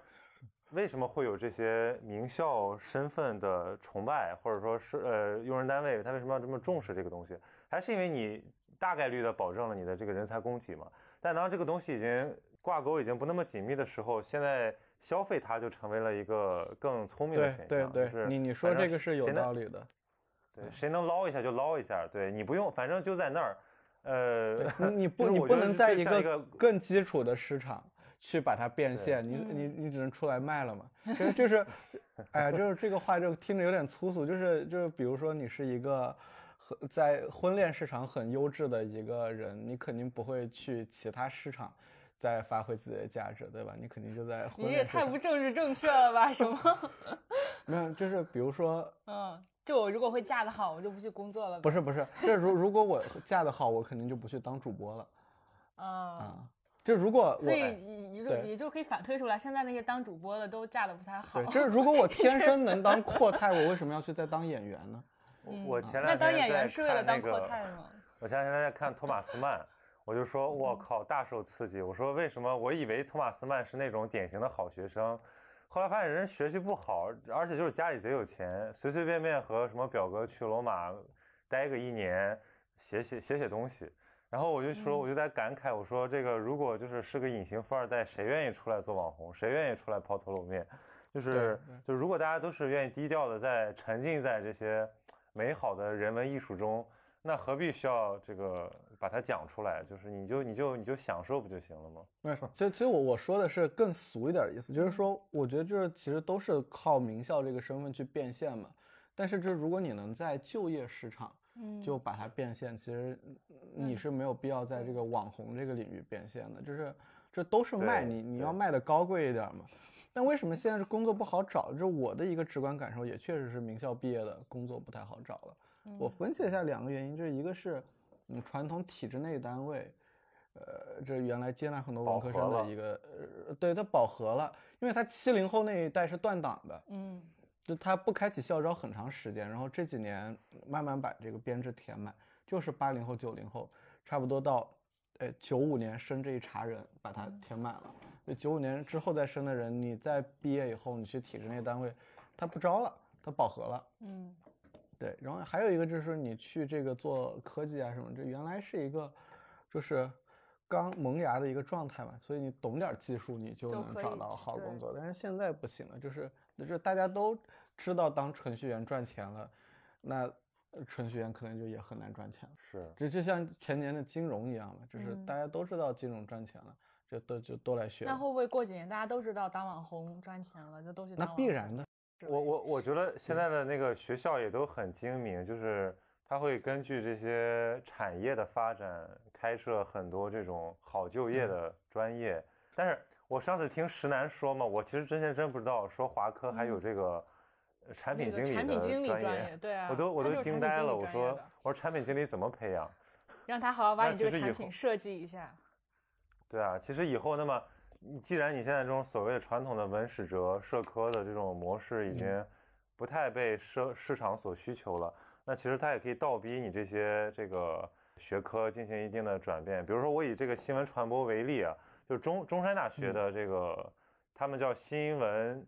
为什么会有这些名校身份的崇拜，或者说是呃用人单位他为什么要这么重视这个东西，还是因为你大概率的保证了你的这个人才供给嘛？但当这个东西已经挂钩已经不那么紧密的时候，现在消费它就成为了一个更聪明的对选项。对对，就是你你说这个是有道理的。对，谁能捞一下就捞一下，对你不用，反正就在那儿，呃，你你不你不能在一个更基础的市场去把它变现，你嗯你你只能出来卖了嘛。其实就是，哎，就是这个话就听着有点粗俗，就是就是比如说你是一个很在婚恋市场很优质的一个人，你肯定不会去其他市场再发挥自己的价值，对吧？你肯定就在婚你也恋市场太不政治正确了吧？什么？没有，就是比如说嗯，就我如果会嫁得好，我就不去工作了。不是不是，这如如果我嫁得好，我肯定就不去当主播了啊。啊。就如果所以你你就对你就可以反推出来，现在那些当主播的都嫁得不太好对，。就是如果我 天生能当阔太，我为什么要去再当演员呢？嗯我前两天在演员是为了看那个当阔太吗？我前两天在看托马斯曼，我就说，我靠，大受刺激。我说为什么？我以为托马斯曼是那种典型的好学生，后来发现人学习不好，而且就是家里贼有钱，随随便便和什么表哥去罗马待个一年，写写写写东西。然后我就说，嗯我就在感慨，我说这个如果就是是个隐形富二代，谁愿意出来做网红？谁愿意出来抛头露面？就是就如果大家都是愿意低调的在沉浸在这些美好的人文艺术中，那何必需要这个把它讲出来？就是你就你就你就享受不就行了吗？没错，其实其实我我说的是更俗一点的意思，就是说，我觉得就是其实都是靠名校这个身份去变现嘛。但是，这如果你能在就业市场嗯，就把它变现，其实你嗯是没有必要在这个网红这个领域变现的，就是这都是卖你，你要卖的高贵一点嘛。但为什么现在是工作不好找？就是我的一个直观感受，也确实是名校毕业的工作不太好找了。我嗯分析了一下两个原因，就是一个是，嗯，传统体制内单位，呃，这原来接纳很多文科生的一个，呃，对，它饱和了，因为它七零后那一代是断档的，嗯就它不开启校招很长时间，然后这几年慢慢把这个编制填满，就是八零后、九零后，差不多到，呃，九五年生这一茬人把它填满了。就九五年之后再生的人，你在毕业以后，你去体制内单位，他不招了，他饱和了。嗯对，然后还有一个就是你去这个做科技啊什么，这原来是一个就是刚萌芽的一个状态嘛，所以你懂点儿技术，你就能找到好工作。但是现在不行了，就是就是大家都知道当程序员赚钱了，那呃程序员可能就也很难赚钱了。是，这就像前年的金融一样嘛，就是嗯大家都知道金融赚钱了，就都就都来学。那会不会过几年大家都知道当网红赚钱了，就都去那当网红必然的，我我我觉得现在的那个学校也都很精明，就是他会根据这些产业的发展开设很多这种好就业的专业。但是我上次听石楠说嘛，我其实之前真不知道，说华科还有嗯这个呃产品经理的产品经理专专业，对啊，我都我都惊呆了，我说我说产品经理怎么培养？让他好好把你这个产品设计一下。对啊，其实以后那么，你既然你现在这种所谓的传统的文史哲社科的这种模式已经不太被市市场所需求了，那其实它也可以倒逼你这些这个学科进行一定的转变。比如说我以这个新闻传播为例啊，就中中山大学的这个，他们叫新闻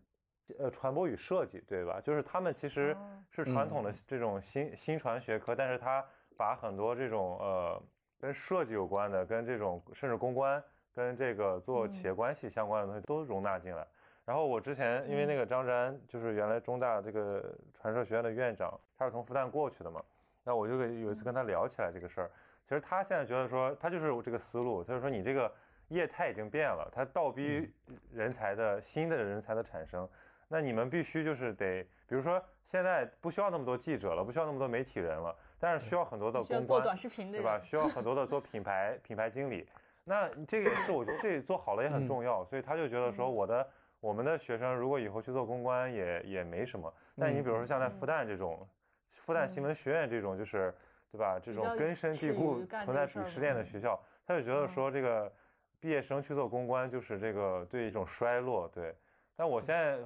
呃传播与设计，对吧？就是他们其实哦是传统的这种新新传学科，但是它把很多这种呃跟设计有关的，跟这种甚至公关。跟这个做企业关系相关的东西都容纳进来。然后我之前因为那个张詹就是原来中大这个传社学院的院长，他是从复旦过去的嘛，那我就有一次跟他聊起来这个事儿。其实他现在觉得说，他就是这个思路，他就说你这个业态已经变了，它倒逼人才的新的人才的产生。那你们必须就是得，比如说现在不需要那么多记者了，不需要那么多媒体人了，但是需要很多的公关，做短视频的对吧？需要很多的做品牌品牌经理。那这个是我觉得这做好了也很重要，所以他就觉得说嗯我的我们的学生如果以后去做公关也也没什么。但你比如说像在复旦这种，复旦新闻学院这种就是对吧？这种根深蒂固存在鄙视链的学校，他就觉得嗯说这个毕业生去做公关就是这个对一种衰落，对。但我现在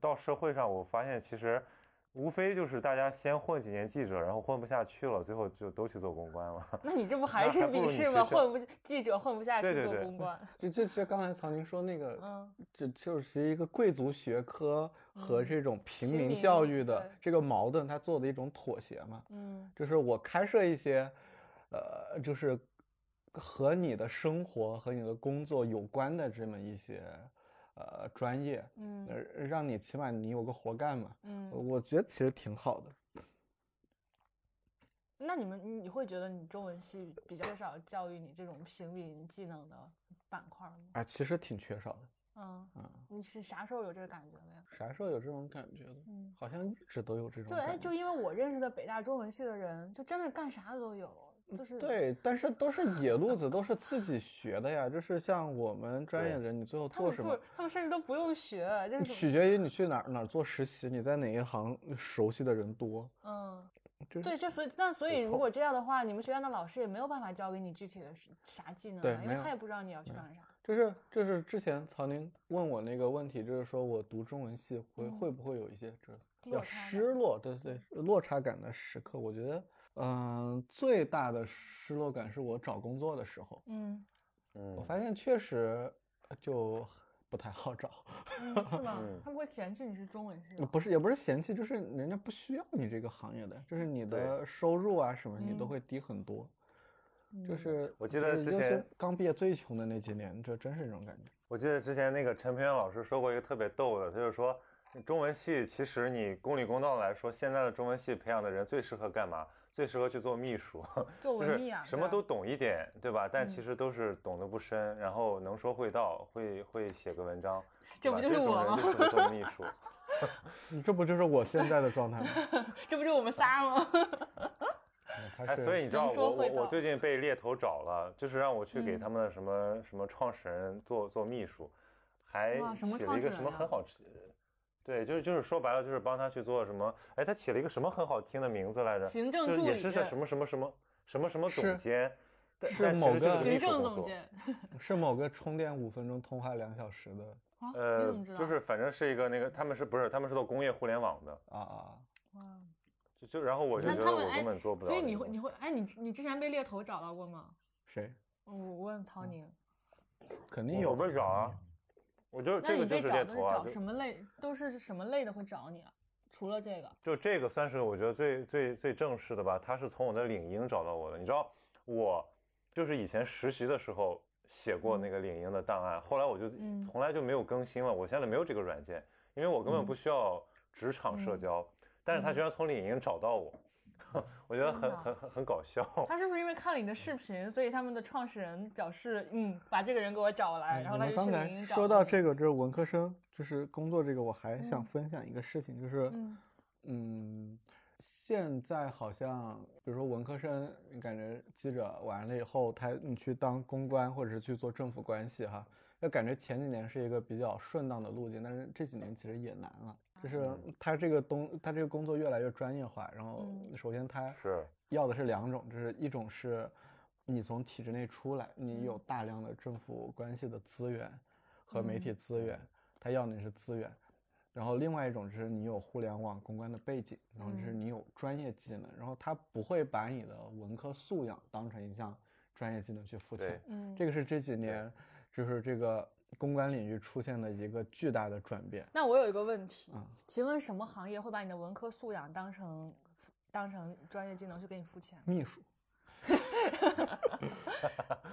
到社会上，我发现其实无非就是大家先混几年记者，然后混不下去了，最后就都去做公关了。那你这不还是那还不如鄙视吗？混不记者混不下去做公关，就这其实刚才曹宁说那个，嗯这就是一个贵族学科和嗯这种平民教育的这个矛盾，他做的一种妥协嘛。嗯就是我开设一些，呃，就是和你的生活和你的工作有关的这么一些呃专业，嗯呃，让你起码你有个活干嘛。嗯。我觉得其实挺好的。那你们你会觉得你中文系比较缺少教育你这种平民技能的板块吗？啊，其实挺缺少的。嗯，嗯，你是啥时候有这个感觉的呀？啥时候有这种感觉的？嗯，好像一直都有这种对，哎，感觉。就因为我认识的北大中文系的人，就真的干啥的都有，就是，对，但是都是野路子，都是自己学的呀。就是像我们专业的人，你最后做什么他们甚至都不用学，就是取决于你去哪儿哪儿做实习，你在哪一行熟悉的人多。嗯，就是对，就所以，那所以如果这样的话，你们学院的老师也没有办法教给你具体的是啥技能啊，因为他也不知道你要去干啥。就是就是之前曹宁问我那个问题，就是说我读中文系会、嗯会不会有一些这比较失落，对对落差感的时刻。我觉得，嗯、最大的失落感是我找工作的时候，嗯，我嗯，发现确实就不太好找，嗯是 吗嗯？他们会嫌弃你是中文系吗？不是也不是嫌弃，就是人家不需要你这个行业的，就是你的收入啊什么你都嗯会低很多。就嗯是我记得之前刚毕业最穷的那几年，这真是这种感觉。我记得之前那个陈培元老师说过一个特别逗的，他就是说中文系其实你公理公道来说，现在的中文系培养的人最适合干嘛？最适合去做秘书，就是做文秘啊，什么都懂一点，对吧？但嗯其实都是懂得不深，然后能说会道，会会写个文章，这不就是我吗做秘书。这不就是我现在的状态吗？这不就我们仨吗？哎，他是所以你知道我我我最近被猎头找了，就是让我去给嗯他们的什么、什么创始人做做秘书，还哇什么起了一个什么很好吃，对，就是就是说白了就是帮他去做什么，哎，他起了一个什么很好听的名字来着？行政助理就是也是是什么什么什么什么什么总监，但是某个行政总监 是某个充电五分钟通话两小时的啊？你呃怎么知，道？就是反正是一个那个，他们是不是他们是做工业互联网的，啊啊！哇就就然后我就觉得我根本做不了所以。你会你会哎，你你之前被猎头找到过吗？谁我我问曹宁，肯定有被找啊，我就那这个就是是猎头啊，找什么类？都是什么类的会找你啊？除了这个，就这个算是我觉得最最最正式的吧，他是从我的领英找到我的。你知道，我就是以前实习的时候写过那个领英的档案，后来我就嗯从来就没有更新了。我现在没有这个软件，因为我根本嗯不需要职场社嗯交，但是他居然从领英找到我，我觉得很很很很搞笑。他是不是因为看了你的视频，所以他们的创始人表示，嗯，把这个人给我找来，然后他刚才去领英找，说到这个，就是文科生，就是工作这个，我还想嗯分享一个事情，就是嗯嗯，现在好像，比如说文科生，你感觉记者完了以后，他你去当公关或者是去做政府关系哈，那感觉前几年是一个比较顺当的路径，但是这几年其实也难了。就是嗯。他这个东，他这个工作越来越专业化，然后嗯。首先他是。要的是两种，就是一种是你从体制内出来，你有嗯。大量的政府关系的资源和媒体嗯。资源，他要的是资源。然后另外一种就是你有互联网公关的背景，然后就是嗯。你有专业技能，然后他不会把你的文科素养当成一项专业技能去付钱。嗯，这个是这几年就是这个公关领域出现的一个巨大的转变。那我有一个问题，嗯请问什么行业会把你的文科素养当成当成专业技能去给你付钱？秘书，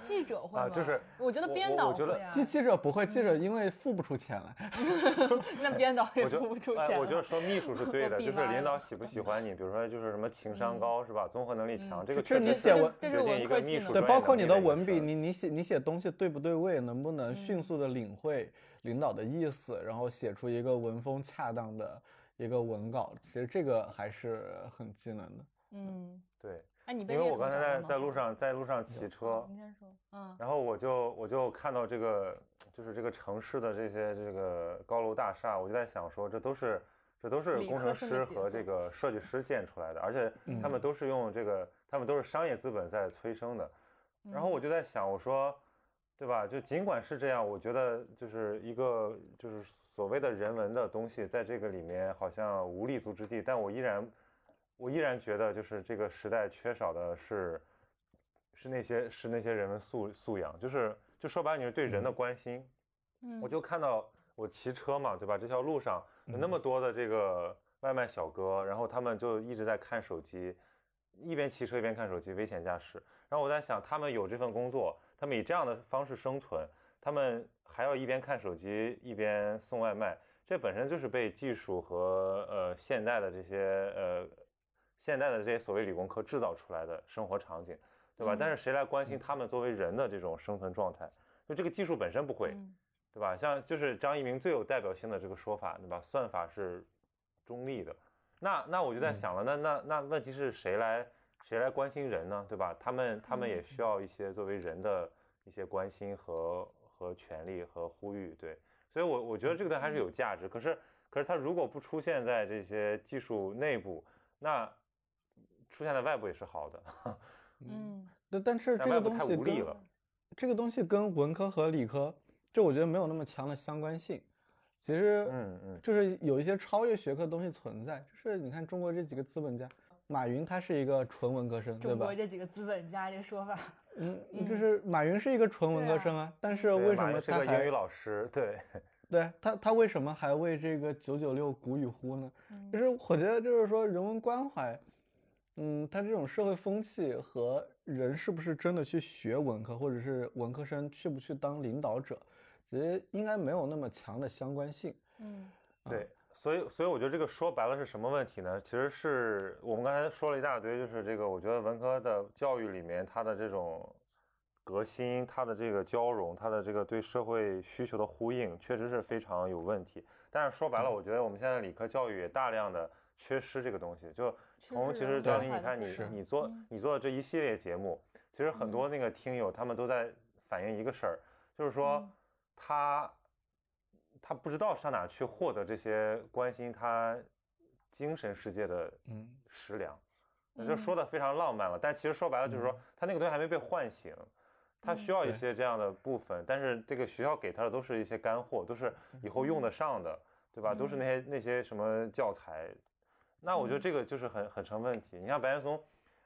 记者会吗？啊就是我觉得我编导我我觉得会啊。记记者不会，记者因为付不出钱来。那编导也付不出钱了。我觉得说秘书是对的，就是领导喜不喜欢你，比如说就是什么情商高是吧，综合能力强，这个这确实是你写文这是文科技能一个秘书对，包括你的文笔，你你写你写东西对不对位，能不能迅速的领会领导的意思，然后写出一个文风恰当的一个文稿，其实这个还是很技能的。嗯，对，哎，你被因为我刚才在在路上在路上骑车哦，你先说，嗯然后我就我就看到这个就是这个城市的这些这个高楼大厦，我就在想说，这都是这都是工程师和这个设计师建出来的，而且他们嗯都是用这个，他们都是商业资本在催生的。然后我嗯就在想，我说，对吧？就尽管是这样，我觉得就是一个就是所谓的人文的东西，在这个里面好像无立足之地，但我依然我依然觉得，就是这个时代缺少的是是那些是那些人文素素养，就是就说白了，你是对人的关心。嗯我就看到我骑车嘛，对吧？这条路上有那么多的这个外卖小哥，然后他们就一直在看手机，一边骑车一边看手机，危险驾驶。然后我在想，他们有这份工作，他们以这样的方式生存，他们还要一边看手机一边送外卖，这本身就是被技术和呃现代的这些呃现在的这些所谓理工科制造出来的生活场景，对吧？嗯但是谁来关心他们作为人的这种生存状态？就这个技术本身不会，嗯对吧？像就是张一鸣最有代表性的这个说法，对吧？算法是中立的。那那我就在嗯想了，那那那问题是谁来谁来关心人呢？对吧？他们他们也需要一些作为人的一些关心和和权利和呼吁，对。所以我我觉得这个东西还是有价值。可是可是它如果不出现在这些技术内部，那出现在外部也是好的。嗯但但是这个东西跟无力了。这个东西跟文科和理科，这我觉得没有那么强的相关性。其实，嗯嗯就是有一些超越学科的东西存在。就是你看中国这几个资本家，马云他是一个纯文科生，对吧中国？这几个资本家这说法，嗯，嗯就是马云是一个纯文科生啊，但是为什么他还个英语老师？对，对他他为什么还为这个九九六鼓与呼呢？嗯就是我觉得就是说人文关怀，嗯，他这种社会风气和人是不是真的去学文科，或者是文科生去不去当领导者，其实应该没有那么强的相关性。嗯对，所以所以我觉得这个说白了是什么问题呢？其实是我们刚才说了一大堆，就是这个我觉得文科的教育里面它的这种革新，它的这个交融，它的这个对社会需求的呼应，确实是非常有问题。但是说白了，我觉得我们现在理科教育也大量的缺失这个东西。就从其实张琳，关怀的你看你你做嗯你做的这一系列节目，其实很多那个听友他们都在反映一个事儿，就是说嗯。他他不知道上哪去获得这些关心他精神世界的嗯。食粮。那就嗯。说的非常浪漫了，但其实说白了就是说嗯，他那个东西还没被唤醒，他需嗯。要一些这样的部分，但是这个学校给他的都是一些干货，都是以后用得上的，对吧？都是那些那些什么教材，那我觉得嗯这个就是很很成问题。你像白岩松，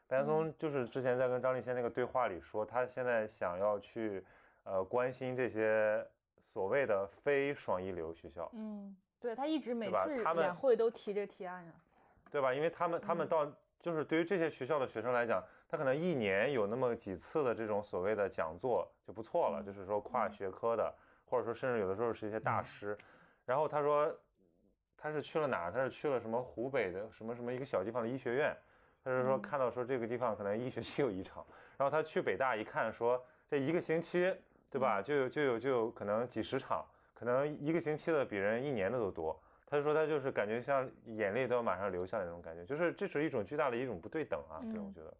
白岩松就是之前在跟张立先那个对话里说，他现在想要去呃关心这些所谓的非双一流学校，嗯，对他一直每次他们两会都提这提案啊。对吧？因为他们他们嗯到就是对于这些学校的学生来讲，他可能一年有那么几次的这种所谓的讲座就不错了，嗯就是说跨嗯学科的，或者说甚至有的时候是一些大嗯师。然后他说他是去了哪儿？他是去了什么湖北的什么什么一个小地方的医学院。他是说嗯看到说这个地方可能一学期有一场，然后他去北大一看说这一个星期对嗯吧？就有就有就有可能几十场，可能一个星期的比人一年的都多。他就说他就是感觉像眼泪都要马上流下来那种感觉，就是这是一种巨大的一种不对等啊，对我嗯觉得，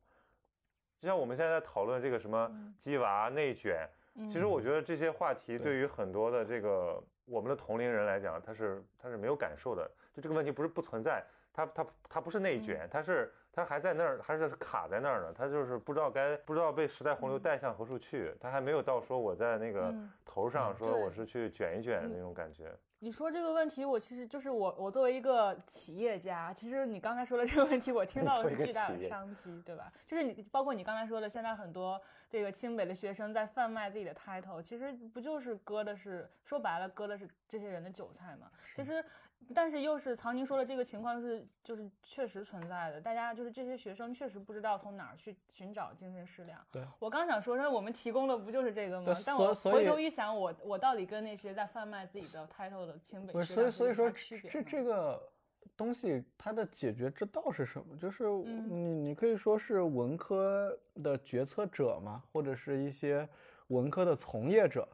就像我们现在在讨论这个什么嗯鸡娃内卷，其实嗯我觉得这些话题对对于很多的这个我们的同龄人来讲，他是他是没有感受的，就这个问题不是不存在，他他他不是内卷，他是他还在那儿，还是卡在那儿呢，他就是不知道该不知道被时代洪流嗯。带向何处去，他还没有到说我在那个嗯。头上说我是去卷一卷那种感觉。你说这个问题，我其实就是我，我作为一个企业家，其实你刚才说的这个问题，我听到了巨大的商机，对吧？就是你，包括你刚才说的，现在很多这个清北的学生在贩卖自己的 title，其实不就是割的是说白了，割的是这些人的韭菜嘛？其实但是又是曹宁说的这个情况是就是确实存在的，大家就是这些学生确实不知道从哪儿去寻找精神食粮。对我刚想说，那我们提供的不就是这个吗？但我回头一想，我我到底跟那些在贩卖自己的 title 的清北不是，师所以所以说这这个东西它的解决之道是什么？就是嗯你你可以说是文科的决策者嘛，或者是一些文科的从业者，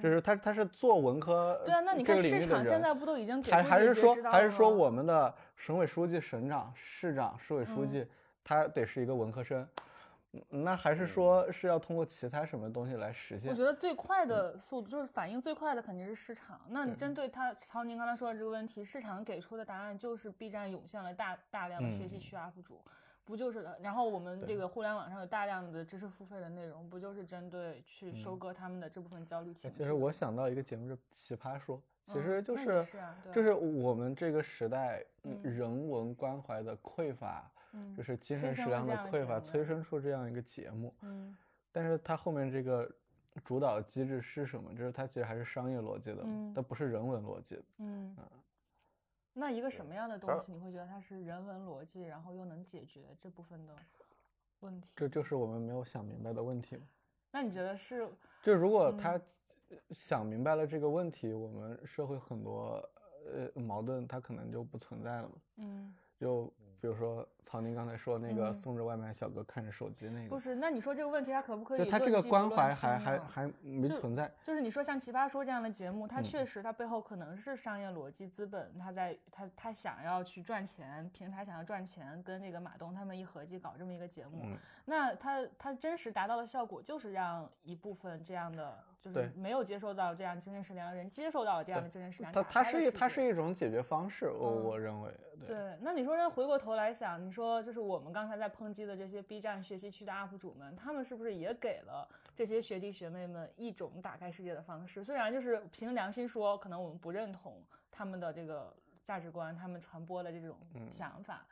就是他他是做文科嗯对啊，那你看市场现在不都已经给还出还是说还是说我们的省委书记、省长、市长、市委书嗯。记，他得是一个文科生，嗯那还是说是要通过其他什么东西来实现我觉？得最快的速度就是反应最快的肯定是市场。那你针对他曹宁刚才说的这个问题，市场给出的答案就是 B 站涌现了大大量的学习区 UP 主，不就是的？然后我们这个互联网上有大量的知识付费的内容，不就是针对去收割他们的这部分焦虑情绪的？其实我想到一个节目是《奇葩说》，其嗯实就是啊就是我们这个时代人文关怀的匮乏，嗯就是精神食粮的匮乏，催生出这样一个节目。嗯但是它后面这个主导机制是什么？就是它其实还是商业逻辑的，嗯它不是人文逻辑的。嗯嗯。那一个什么样的东西你会觉得它是人文逻辑，然后又能解决这部分的问题？这就是我们没有想明白的问题。那你觉得是？就如果嗯他想明白了这个问题，我们社会很多呃矛盾它可能就不存在了嘛。嗯，就比如说曹宁刚才说那个嗯送着外卖小哥看着手机那个，不是。那你说这个问题，它可不可以就他这个关怀还还还没存在。就是你说像《奇葩说》这样的节目，它嗯确实它背后可能是商业逻辑、资本，它在它它想要去赚钱，平台想要赚钱，跟这个马东他们一合计搞这么一个节目，嗯那它它真实达到的效果就是让一部分这样的就是没有接受到这样精神食粮的人接受到了这样的精神食粮，它打它是一它是一种解决方式，我嗯我认为对。对，那你说，人回过头来想，你说就是我们刚才在抨击的这些 B 站学习区的 UP 主们，他们是不是也给了这些学弟学妹们一种打开世界的方式？虽然就是凭良心说，可能我们不认同他们的这个价值观，他们传播的这种嗯想法。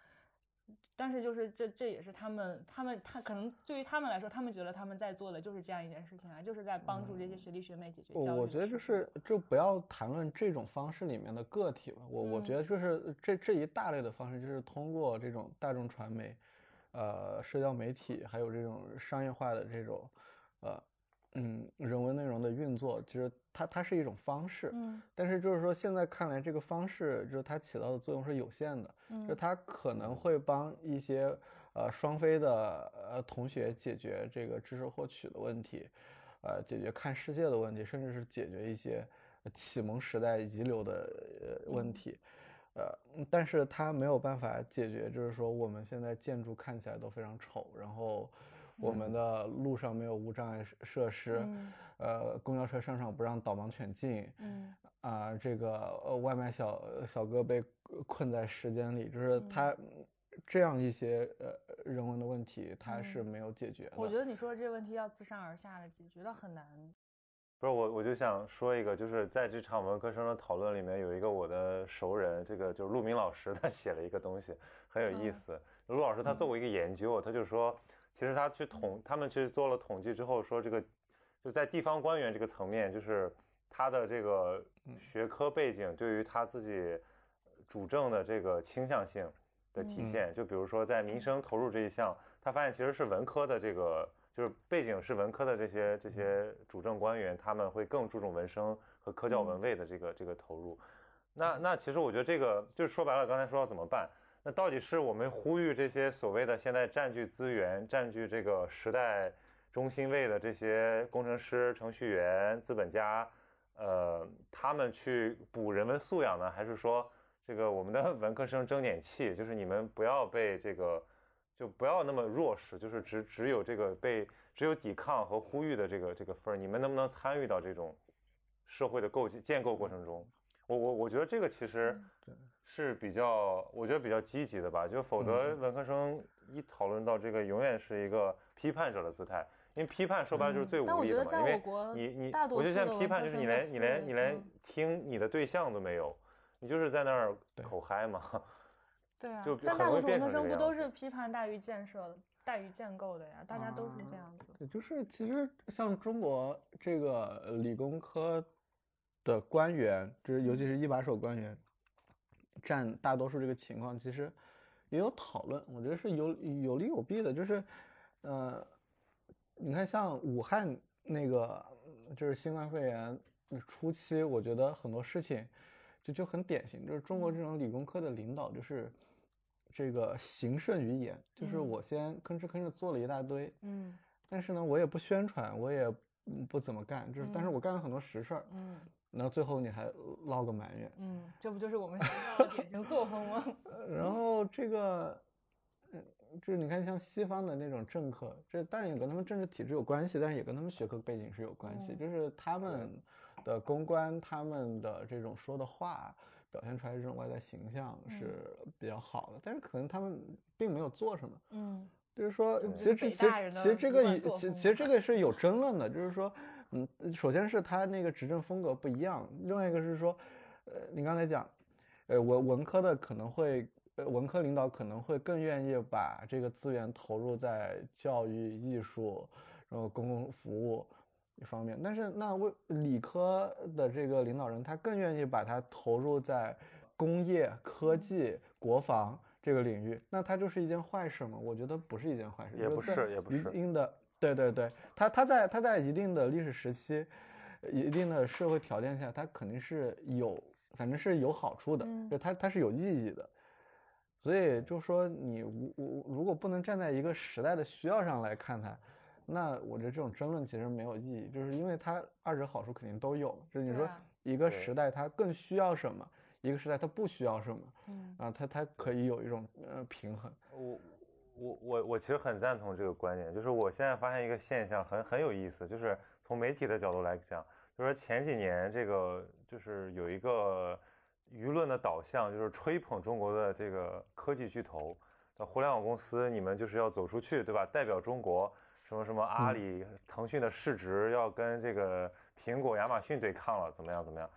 但是就是这这也是他们他们他可能对于他们来说，他们觉得他们在做的就是这样一件事情啊，就是在帮助这些学弟学妹解决。我我觉得就是就不要谈论这种方式里面的个体吧，我我嗯觉得就是这这一大类的方式，就是通过这种大众传媒，呃，社交媒体，还有这种商业化的这种，呃，嗯，人文内容的运作，就是它它是一种方式，嗯。但是就是说现在看来这个方式就是它起到的作用是有限的，就嗯它可能会帮一些呃双非的呃同学解决这个知识获取的问题，呃，解决看世界的问题，甚至是解决一些呃启蒙时代遗留的呃问嗯。题，呃，嗯但是它没有办法解决，就是说我们现在建筑看起来都非常丑，然后我们的路上没有无障碍设设施，嗯呃，公交车上场不让导盲犬进，嗯啊、这个呃外卖小小哥被困在时间里，就是嗯他这样一些呃人文的问题，他是没有解决的。我觉得你说的这个问题要自上而下的解决，倒很难。不是我，我就想说一个，就是在这场文科生的讨论里面，有一个我的熟人，这个就是陆明老师，他写了一个东西，很有意嗯思。陆老师他做过一个研究，他就说，其实他去统，他们去做了统计之后，说这个就在地方官员这个层面，就是他的这个学科背景对于他自己主政的这个倾向性的体嗯现。就比如说在民生投入这一项，他发现其实是文科的这个。就是背景是文科的这些这些主政官员，他们会更注重文生和科教文卫的这个这个投入。那那其实我觉得这个就是说白了，刚才说要怎么办？那到底是我们呼吁这些所谓的现在占据资源、占据这个时代中心位的这些工程师、程序员、资本家，呃，他们去补人文素养呢，还是说这个我们的文科生争点气，就是你们不要被这个，就不要那么弱势，就是只只有这个被只有抵抗和呼吁的这个这个份儿，你们能不能参与到这种社会的构建构过程中？我我我觉得这个其实对是比较，我觉得比较积极的吧，就否则嗯文科生一讨论到这个，永远是一个批判者的姿态。因为批判说白了就是最无力的嘛，我觉得在因为我国你你我就数的文像批判，就是你连你连你连嗯听你的对象都没有，你就是在那儿口嗨嘛。对啊就，但大多数文科生不都是批判大于建设的、大于建构的呀？大家都是这样子。也就是其实像中国这个理工科的官员，就是尤其是一把手官员，占大多数这个情况，其实也有讨论，我觉得是有有利有弊的。就是，呃，你看像武汉那个就是新冠肺炎初期，我觉得很多事情就就很典型，就是中国这种理工科的领导就是这个行胜于言，就是我先吭哧吭哧做了一大堆，嗯，但是呢，我也不宣传，我也不怎么干，就是但是我干了很多实事儿，嗯。然后最后你还落个埋怨，嗯，这不就是我们学校的典型作风吗？然后这个，嗯，就是你看像西方的那种政客，这当然也跟他们政治体制有关系，但是也跟他们学科背景是有关系。就是他们的公关，他们的这种说的话，表现出来这种外在形象是比较好的，但是可能他们并没有做什么。嗯，就是说，其实这其实其实这个其其实这个是有争论的，就是说。嗯，首先是他那个执政风格不一样，另外一个是说，呃，你刚才讲，呃，文文科的可能会，呃，文科领导可能会更愿意把这个资源投入在教育、艺术，然后公共服务一方面，但是那为理科的这个领导人，他更愿意把它投入在工业、科技、国防这个领域，那它就是一件坏事吗？我觉得不是一件坏事，也不是，也不是，一定的。对对对，它它在它在一定的历史时期，一定的社会条件下，它肯定是有，反正是有好处的，就它它是有意义的，所以就说你我我如果不能站在一个时代的需要上来看它，那我觉得这种争论其实没有意义，就是因为它二者好处肯定都有，就是你说一个时代它更需要什么，一个时代它不需要什么，嗯啊，它它可以有一种呃平衡。我。我我我其实很赞同这个观点，就是我现在发现一个现象很很有意思，就是从媒体的角度来讲，就是说前几年这个就是有一个舆论的导向，就是吹捧中国的这个科技巨头的互联网公司，你们就是要走出去，对吧？代表中国，什么什么阿里、腾讯的市值要跟这个苹果、亚马逊对抗了，怎么样怎么样？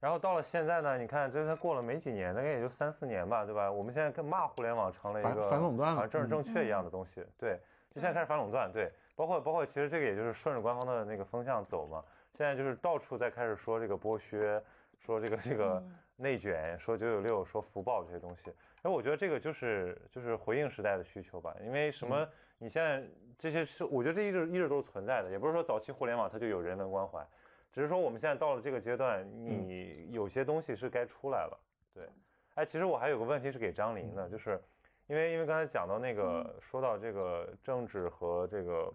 然后到了现在呢，你看这才过了没几年，大概也就三四年吧，对吧？我们现在跟骂互联网成了一个反垄断了，政治正确一样的东西。对，就现在开始反垄断，对，包括包括其实这个也就是顺着官方的那个风向走嘛。现在就是到处在开始说这个剥削，说这个这个内卷，说九九六，说福报这些东西。哎，我觉得这个就是就是回应时代的需求吧。因为什么？你现在这些是，我觉得这一直一直都是存在的，也不是说早期互联网它就有人文关怀。只是说我们现在到了这个阶段，你有些东西是该出来了。对，哎，其实我还有个问题是给张琳的，就是因为因为刚才讲到那个说到这个政治和这个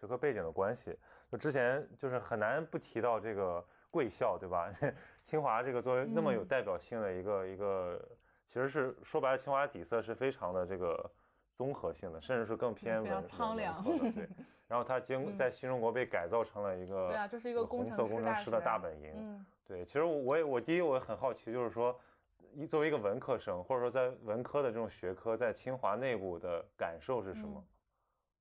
学科背景的关系，就之前就是很难不提到这个贵校，对吧？清华这个作为那么有代表性的一个一个，其实是说白了，清华底色是非常的这个。综合性的，甚至是更偏文苍凉。对，然后它经在新中国被改造成了一个，对啊，就是一个工程师的大本营。嗯，对，其实我也我第一我也很好奇，就是说，一作为一个文科生，或者说在文科的这种学科，在清华内部的感受是什么？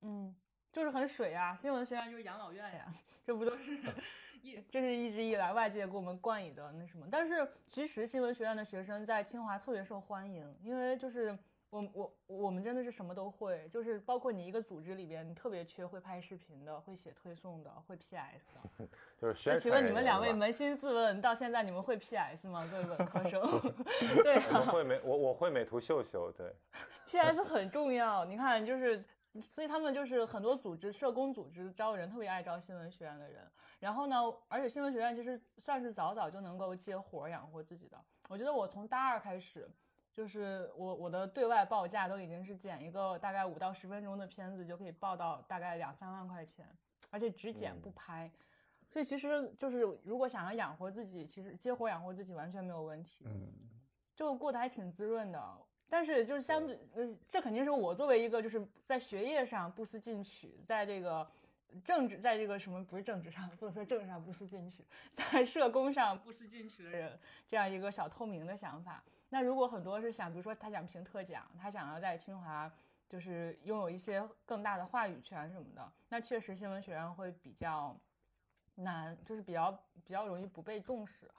嗯，就是很水啊，新闻学院就是养老院呀，这不都是 一这是一直以来外界给我们冠以的那什么？但是其实新闻学院的学生在清华特别受欢迎，因为就是。我我我们真的是什么都会，就是包括你一个组织里边，你特别缺会拍视频的，会写推送的，会 PS 的，就是那请问你们两位扪心自问，到现在你们会 PS 吗？作为本科生，对，我会美我我会美图秀秀，对，PS 很重要。你看，就是所以他们就是很多组织，社工组织招人特别爱招新闻学院的人。然后呢，而且新闻学院其实算是早早就能够接活养活自己的。我觉得我从大二开始。就是我我的对外报价都已经是剪一个大概五到十分钟的片子就可以报到大概两三万块钱，而且只剪不拍，所以其实就是如果想要养活自己，其实接活养活自己完全没有问题，嗯，就过得还挺滋润的。但是就是相对，呃，这肯定是我作为一个就是在学业上不思进取，在这个政治，在这个什么不是政治上，不能说政治上不思进取，在社工上不思进取的人，这样一个小透明的想法。那如果很多是想，比如说他想评特奖，他想要在清华就是拥有一些更大的话语权什么的，那确实新闻学院会比较难，就是比较比较容易不被重视，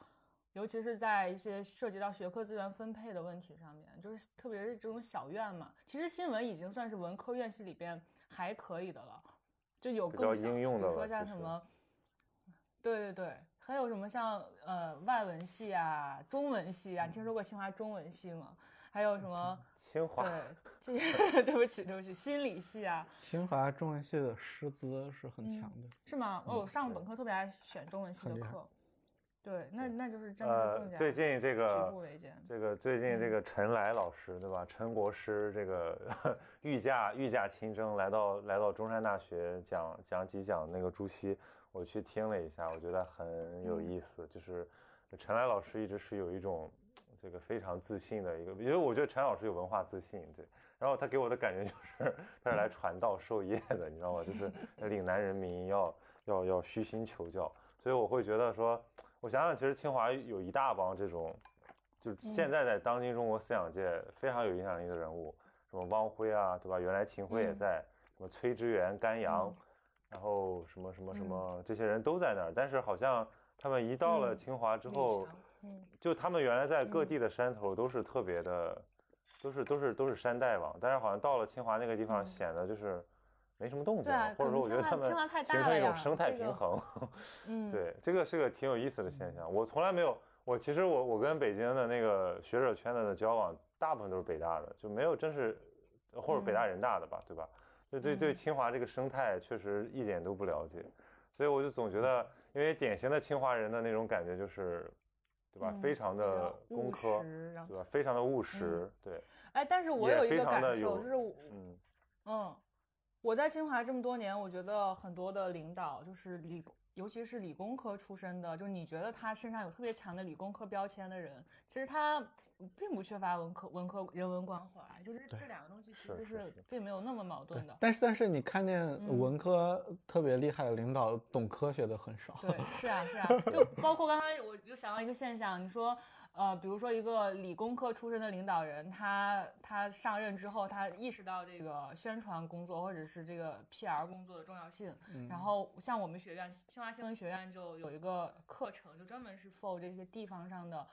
尤其是在一些涉及到学科资源分配的问题上面，就是特别是这种小院嘛，其实新闻已经算是文科院系里边还可以的了，就有更应用的，比如说像什么。对对对，还有什么像呃外文系啊、中文系啊？你听说过清华中文系吗？还有什么？清华对，这些 对不起对不起，心理系啊，清华中文系的师资是很强的。是吗？哦，我上本科特别爱选中文系的课。对，那那就是真的是呃更，加最近这举个步维艰。这个最近这个陈来老师对吧？陈国师这个 御驾御驾亲征来到来到中山大学讲讲几讲那个朱熹，我去听了一下，我觉得很有意思。就是陈来老师一直是有一种这个非常自信的一个，因为我觉得陈老师有文化自信，对。然后他给我的感觉就是他是来传道授业的，你知道吗？就是岭南人民要要要虚心求教，所以我会觉得说，我想想，其实清华有一大帮这种，就是现在在当今中国思想界非常有影响力的人物，什么汪晖啊，对吧？原来秦晖也嗯。在，什么崔之元、甘阳，嗯然后什么什么什么，这些人都在那儿，但是好像他们一到了嗯。清华之后，就他们原来在各嗯。地的山头都是特别的，都是都是都是山大王，但是好像到了清华那个地方嗯。显得就是没什么动静或者说我觉得他们形成一种生态平衡。嗯，对，这个是个挺有意思的现象。我从来没有，我其实我我跟北京的那个学者圈子的交往，大部分都是北大的，就没有真是或者北大嗯人大的吧，对吧？就对对嗯清华这个生态确实一点都不了解，所以我就总觉得，因为典型的清华人的那种感觉就是，对吧？嗯非常的工科，对吧？非常的务实，对，哎，但是我也有一个非常地感受，有就是嗯嗯，我在清华这么多年，我觉得很多的领导就是理，尤其是理工科出身的，就是你觉得他身上有特别强的理工科标签的人，其实他并不缺乏文科、文科人文关怀，就是这两个东西其实是并没有那么矛盾的。但是但是你看见嗯文科特别厉害的领导，懂科学的很少。对，是啊，是啊，就包括刚才我就想到一个现象，你说，呃，比如说一个理工科出身的领导人，他他上任之后，他意识到这个宣传工作或者是这个 PR 工作的重要性，然后像我们学院清华新闻学院就有一个课程，就专门是 for 这些地方上的。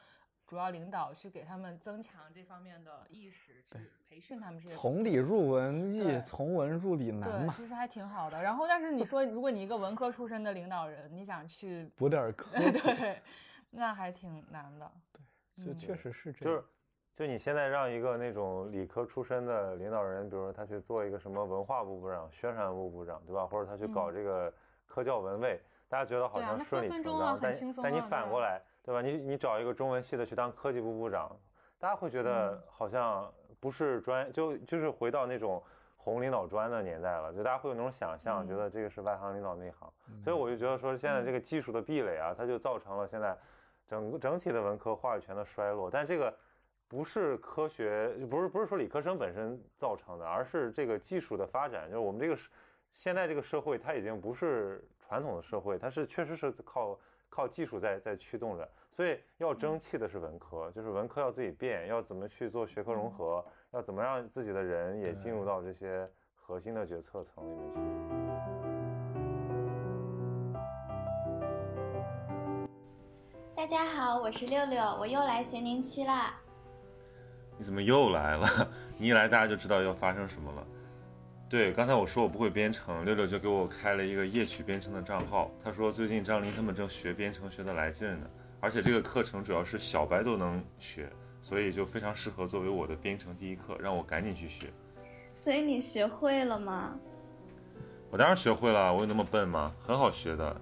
主要领导去给他们增强这方面的意识，去培训他们这些从理入文易，从文入理难对，嘛，其实还挺好的。然后，但是你说，如果你一个文科出身的领导人，你想去补点儿科，对，那还挺难的。嗯就确实是这样就是。就你现在让一个那种理科出身的领导人，比如说他去做一个什么文化部部长、宣传部部长，对吧？或者他去搞嗯这个科教文卫，大家觉得好像顺理成章。但但你反过来，对吧？你你找一个中文系的去当科技部部长，大家会觉得嗯好像不是专，就就是回到那种红领导专的年代了，就大家会有那种想象，觉嗯得这个是外行领导内行。所以我就觉得说，现在这个技术的壁垒啊，它就造成了现在整个整体的文科话语权的衰落。但这个不是科学，不是不是说理科生本身造成的，而是这个技术的发展。就是我们这个是现在这个社会，它已经不是传统的社会，它是确实是靠靠技术在在驱动着。所以要争气的是文科，就是文科要自己变，要怎么去做学科融合，要怎么让自己的人也进入到这些核心的决策层里面去。大家好，我是六六，我又来咸宁七啦。你怎么又来了？你一来大家就知道要发生什么了。对，刚才我说我不会编程，六六就给我开了一个夜曲编程的账号。他说最近张琳他们正学编程学的来劲呢，而且这个课程主要是小白都能学，所以就非常适合作为我的编程第一课，让我赶紧去学。所以你学会了吗？我当然学会了，我有那么笨吗？很好学的。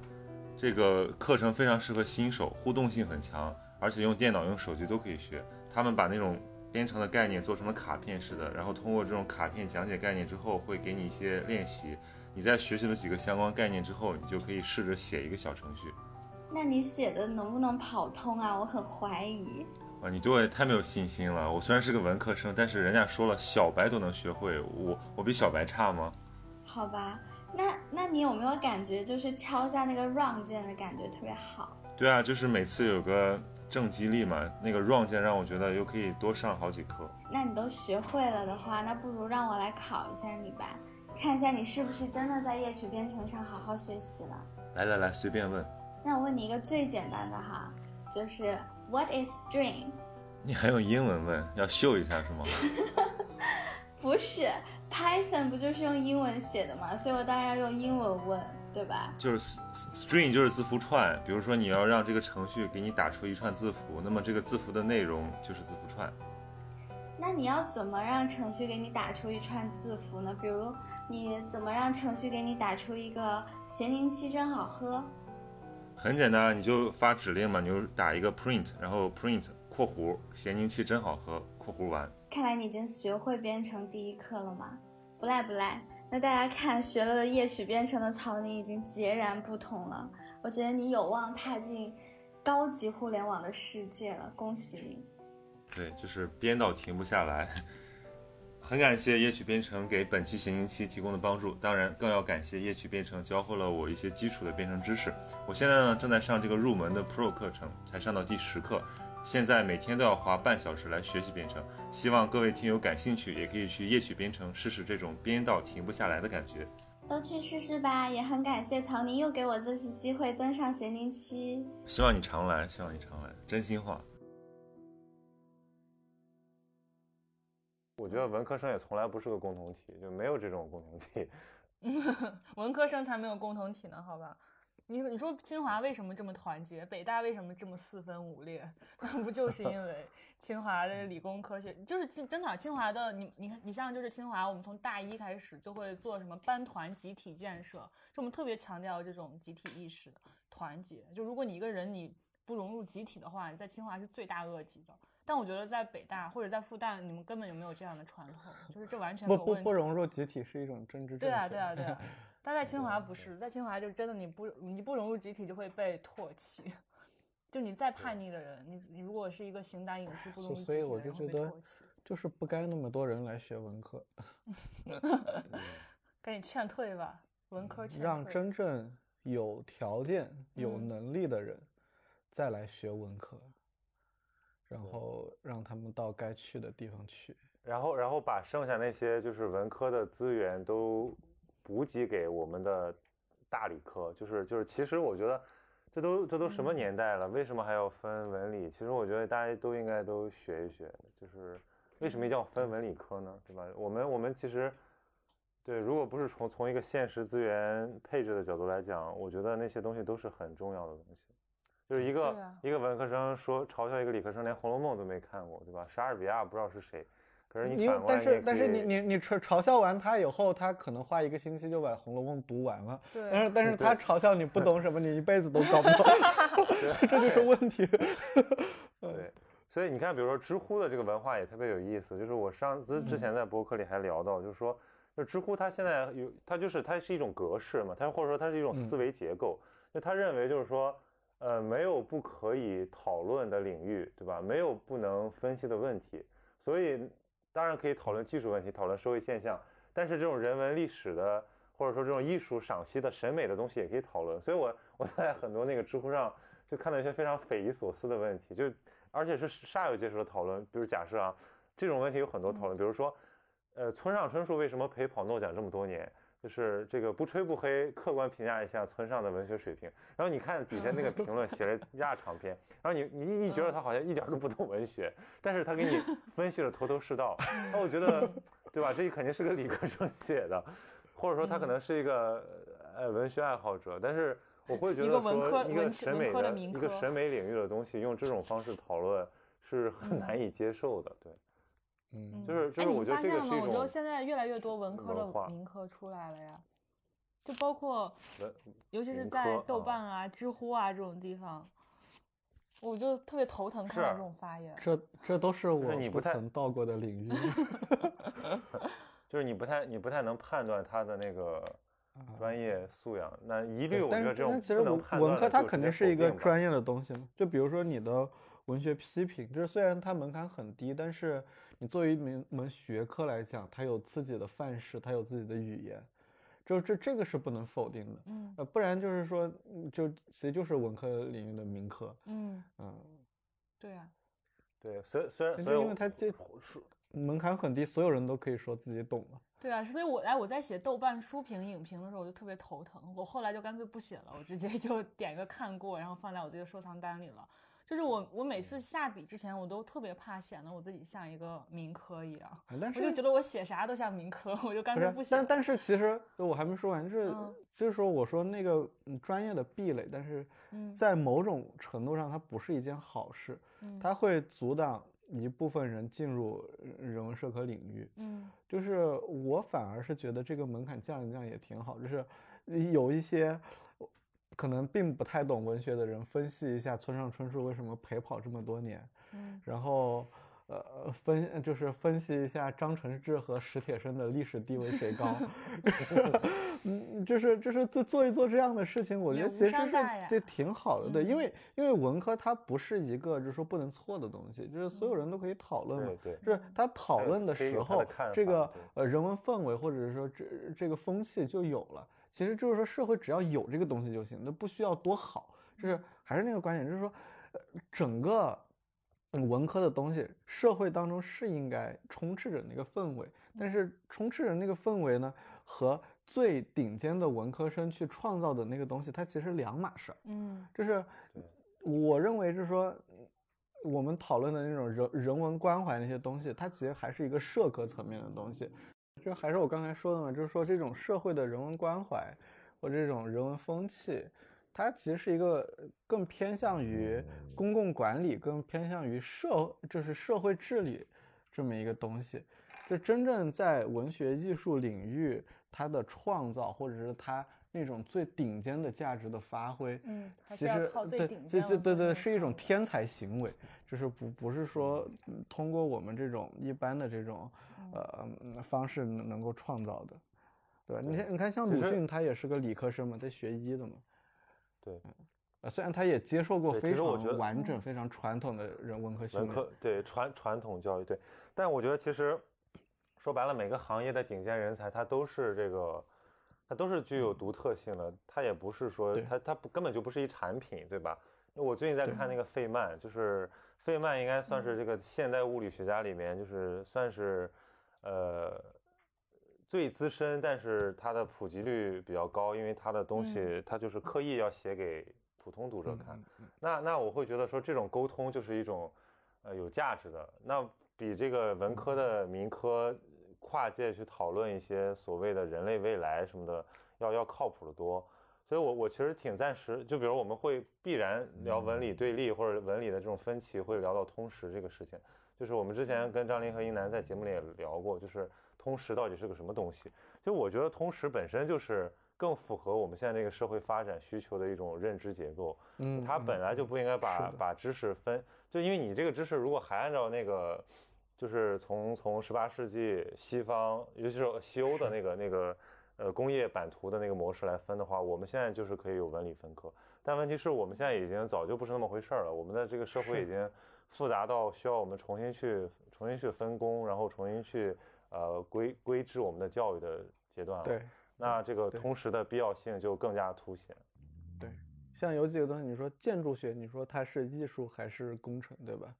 这个课程非常适合新手，互动性很强，而且用电脑、用手机都可以学。他们把那种编程的概念做成了卡片式的，然后通过这种卡片讲解概念之后，会给你一些练习。你在学习了几个相关概念之后，你就可以试着写一个小程序。那你写的能不能跑通啊？我很怀疑。啊，你对我也太没有信心了。我虽然是个文科生，但是人家说了小白都能学会，我我比小白差吗？好吧，那那你有没有感觉就是敲下那个 run 键的感觉特别好？对啊，就是每次有个正激励嘛，那个 run 键让我觉得又可以多上好几课。那你都学会了的话，那不如让我来考一下你吧，看一下你是不是真的在夜曲编程上好好学习了。来来来，随便问。那我问你一个最简单的哈，就是 What is string？你还用英文问，要秀一下是吗？不是 Python 不就是用英文写的吗？所以我当然要用英文问。对吧？就是 string 就是字符串，比如说你要让这个程序给你打出一串字符，那么这个字符的内容就是字符串。那你要怎么让程序给你打出一串字符呢？比如你怎么让程序给你打出一个咸宁七真好喝？很简单，你就发指令嘛，你就打一个 print，然后 print 括弧咸宁七真好喝括弧完。看来你已经学会编程第一课了吗？不赖不赖。那大家看，学了的夜曲编程的曹宁已经截然不同了。我觉得你有望踏进高级互联网的世界了，恭喜你！对，就是编到停不下来。很感谢夜曲编程给本期行星期提供的帮助，当然更要感谢夜曲编程教会了我一些基础的编程知识。我现在呢正在上这个入门的 Pro 课程，才上到第十课，现在每天都要花半小时来学习编程。希望各位听友感兴趣，也可以去夜曲编程试试这种编到停不下来的感觉。都去试试吧，也很感谢曹宁又给我这次机会登上咸宁七。希望你常来，希望你常来，真心话。我觉得文科生也从来不是个共同体，就没有这种共同体。文科生才没有共同体呢，好吧？你你说清华为什么这么团结，北大为什么这么四分五裂？那 不就是因为清华的理工科学，就是真的清华的你你看你像就是清华，我们从大一开始就会做什么班团集体建设，就我们特别强调这种集体意识、团结。就如果你一个人你不融入集体的话，你在清华是罪大恶极的。但我觉得在北大或者在复旦，你们根本就没有这样的传统，就是这完全不不不融入集体是一种政治对啊对啊对啊，但在清华不是，在清华就真的你不你不融入集体就会被唾弃，就你再叛逆的人，你你如果是一个形单影只不融入集体所以我就觉得就是不该那么多人来学文科，赶紧劝退吧，文科劝退，让真正有条件有能力的人再来学文科。然后让他们到该去的地方去，然后然后把剩下那些就是文科的资源都补给给我们的大理科，就是就是其实我觉得这都这都什么年代了，为什么还要分文理？其实我觉得大家都应该都学一学，就是为什么一定要分文理科呢？对吧？我们我们其实对，如果不是从从一个现实资源配置的角度来讲，我觉得那些东西都是很重要的东西。就是一个、啊、一个文科生说嘲笑一个理科生连《红楼梦》都没看过，对吧？莎士比亚不知道是谁，可是你但是但是你你你嘲嘲笑完他以后，他可能花一个星期就把《红楼梦》读完了。对。但是但是他嘲笑你不懂什么，你一辈子都搞不懂 这就是问题。对，所以你看，比如说知乎的这个文化也特别有意思，就是我上次之前在博客里还聊到，就是说，就知乎它现在有，它就是它是一种格式嘛，它或者说它是一种思维结构，就他认为就是说。呃，没有不可以讨论的领域，对吧？没有不能分析的问题，所以当然可以讨论技术问题，讨论社会现象，但是这种人文历史的，或者说这种艺术赏析的审美的东西也可以讨论。所以我我在很多那个知乎上就看到一些非常匪夷所思的问题，就而且是煞有介事的讨论。比如假设啊，这种问题有很多讨论，比如说，呃，村上春树为什么陪跑诺奖这么多年？就是这个不吹不黑，客观评价一下村上的文学水平。然后你看底下那个评论写了一大长篇，然后你你你觉得他好像一点都不懂文学，但是他给你分析的头头是道。那我觉得，对吧？这肯定是个理科生写的，或者说他可能是一个呃文学爱好者，但是我会觉得说一个审美的一个审美领域的东西，用这种方式讨论是很难以接受的，对。嗯，就是就是，我觉得这个是一种。我觉得现在越来越多文科的民科出来了呀，就包括，尤其是在豆瓣啊、知乎啊这种地方，我就特别头疼看到这种发言。这这都是我不曾到过的领域。就是你不太你不太能判断他的那个专业素养，那一律我觉得这种其实文文科它肯定是一个专业的东西嘛。就比如说你的文学批评，就是虽然它门槛很低，但是。你作为一门门学科来讲，它有自己的范式，它有自己的语言，就这这个是不能否定的。嗯，呃，不然就是说，就其实就是文科领域的民科。嗯嗯，对啊，对，虽虽然就因为它这门槛很低，所有人都可以说自己懂了。对啊，所以我哎我在写豆瓣书评影评的时候，我就特别头疼。我后来就干脆不写了，我直接就点个看过，然后放在我自己的收藏单里了。就是我我每次下笔之前，我都特别怕显得我自己像一个民科一样，啊但是我就觉得我写啥都像民科，我就干脆不，写。但但是其实我还没说完，就是、嗯就是说我说那个嗯专业的壁垒，但是嗯在某种程度上，它不是一件好事，嗯它会阻挡一部分人进入呃人文社科领域。嗯就是我反而是觉得这个门槛降一降也挺好，就是有一些可能并不太懂文学的人分析一下村上春树为什么陪跑这么多年，嗯。然后呃分就是分析一下张承志和史铁生的历史地位谁高，嗯，就是就是做做一做这样的事情，我觉得其实是这挺好的，对，因嗯为因为文科它不是一个就是说不能错的东西，就是所有人都可以讨论嘛，就是他讨论的时候这个呃人文氛围或者是说这这个风气就有了。其实就是说社会只要有这个东西就行，那不需要多好。就是还是那个观点，就是说，呃，整个嗯文科的东西，社会当中是应该充斥着那个氛围，但是充斥着那个氛围呢，和最顶尖的文科生去创造的那个东西，它其实两码事儿。嗯就是我认为，就是说，我们讨论的那种人人文关怀那些东西，它其实还是一个社科层面的东西。就还是我刚才说的嘛，就是说这种社会的人文关怀或者这种人文风气，它其实是一个更偏向于公共管理，更偏向于社就是社会治理这么一个东西。就真正在文学艺术领域，它的创造或者是它那种最顶尖的价值的发挥，嗯，其实对对对文科生是一种天才行为，就是不不是说嗯通过我们这种一般的这种呃嗯方式能能够创造的，对吧？你看你看像鲁迅，他也是个理科生嘛，他学医的嘛，对，呃虽然他也接受过非常完整、非常传统的人文科训练，文科对传传统教育对，但我觉得其实说白了，每个行业的顶尖人才，他都是这个，他都是具有独特性的，它也不是说对。他他不根本就不是一产品，对吧？因为我最近在看那个费曼，就是费曼应该算是这个现代物理学家里面，就是算是呃最资深，但是他的普及率比较高，因为他的东西他就是刻意要写给普通读者看。那那我会觉得说这种沟通就是一种呃有价值的，那比这个文科的民科跨界去讨论一些所谓的人类未来什么的，要要靠谱的多。所以我我其实挺暂时，就比如我们会必然聊文理对立或者文理的这种分歧，会聊到通识这个事情。就是我们之前跟张琳和英楠在节目里也聊过，就是通识到底是个什么东西。就我觉得通识本身就是更符合我们现在这个社会发展需求的一种认知结构。嗯，它嗯本来就不应该把把知识分，就因为你这个知识如果还按照那个，就是从从十八世纪西方，尤其是西欧的那个那个呃工业版图的那个模式来分的话，我们现在就是可以有文理分科，但问题是我们现在已经早就不是那么回事儿了，我们的这个社会已经复杂到需要我们重新去重新去分工，然后重新去呃规规制我们的教育的阶段了。对那这个对通识的必要性就更加凸显。对，像有几个东西，你说建筑学，你说它是艺术还是工程，对吧？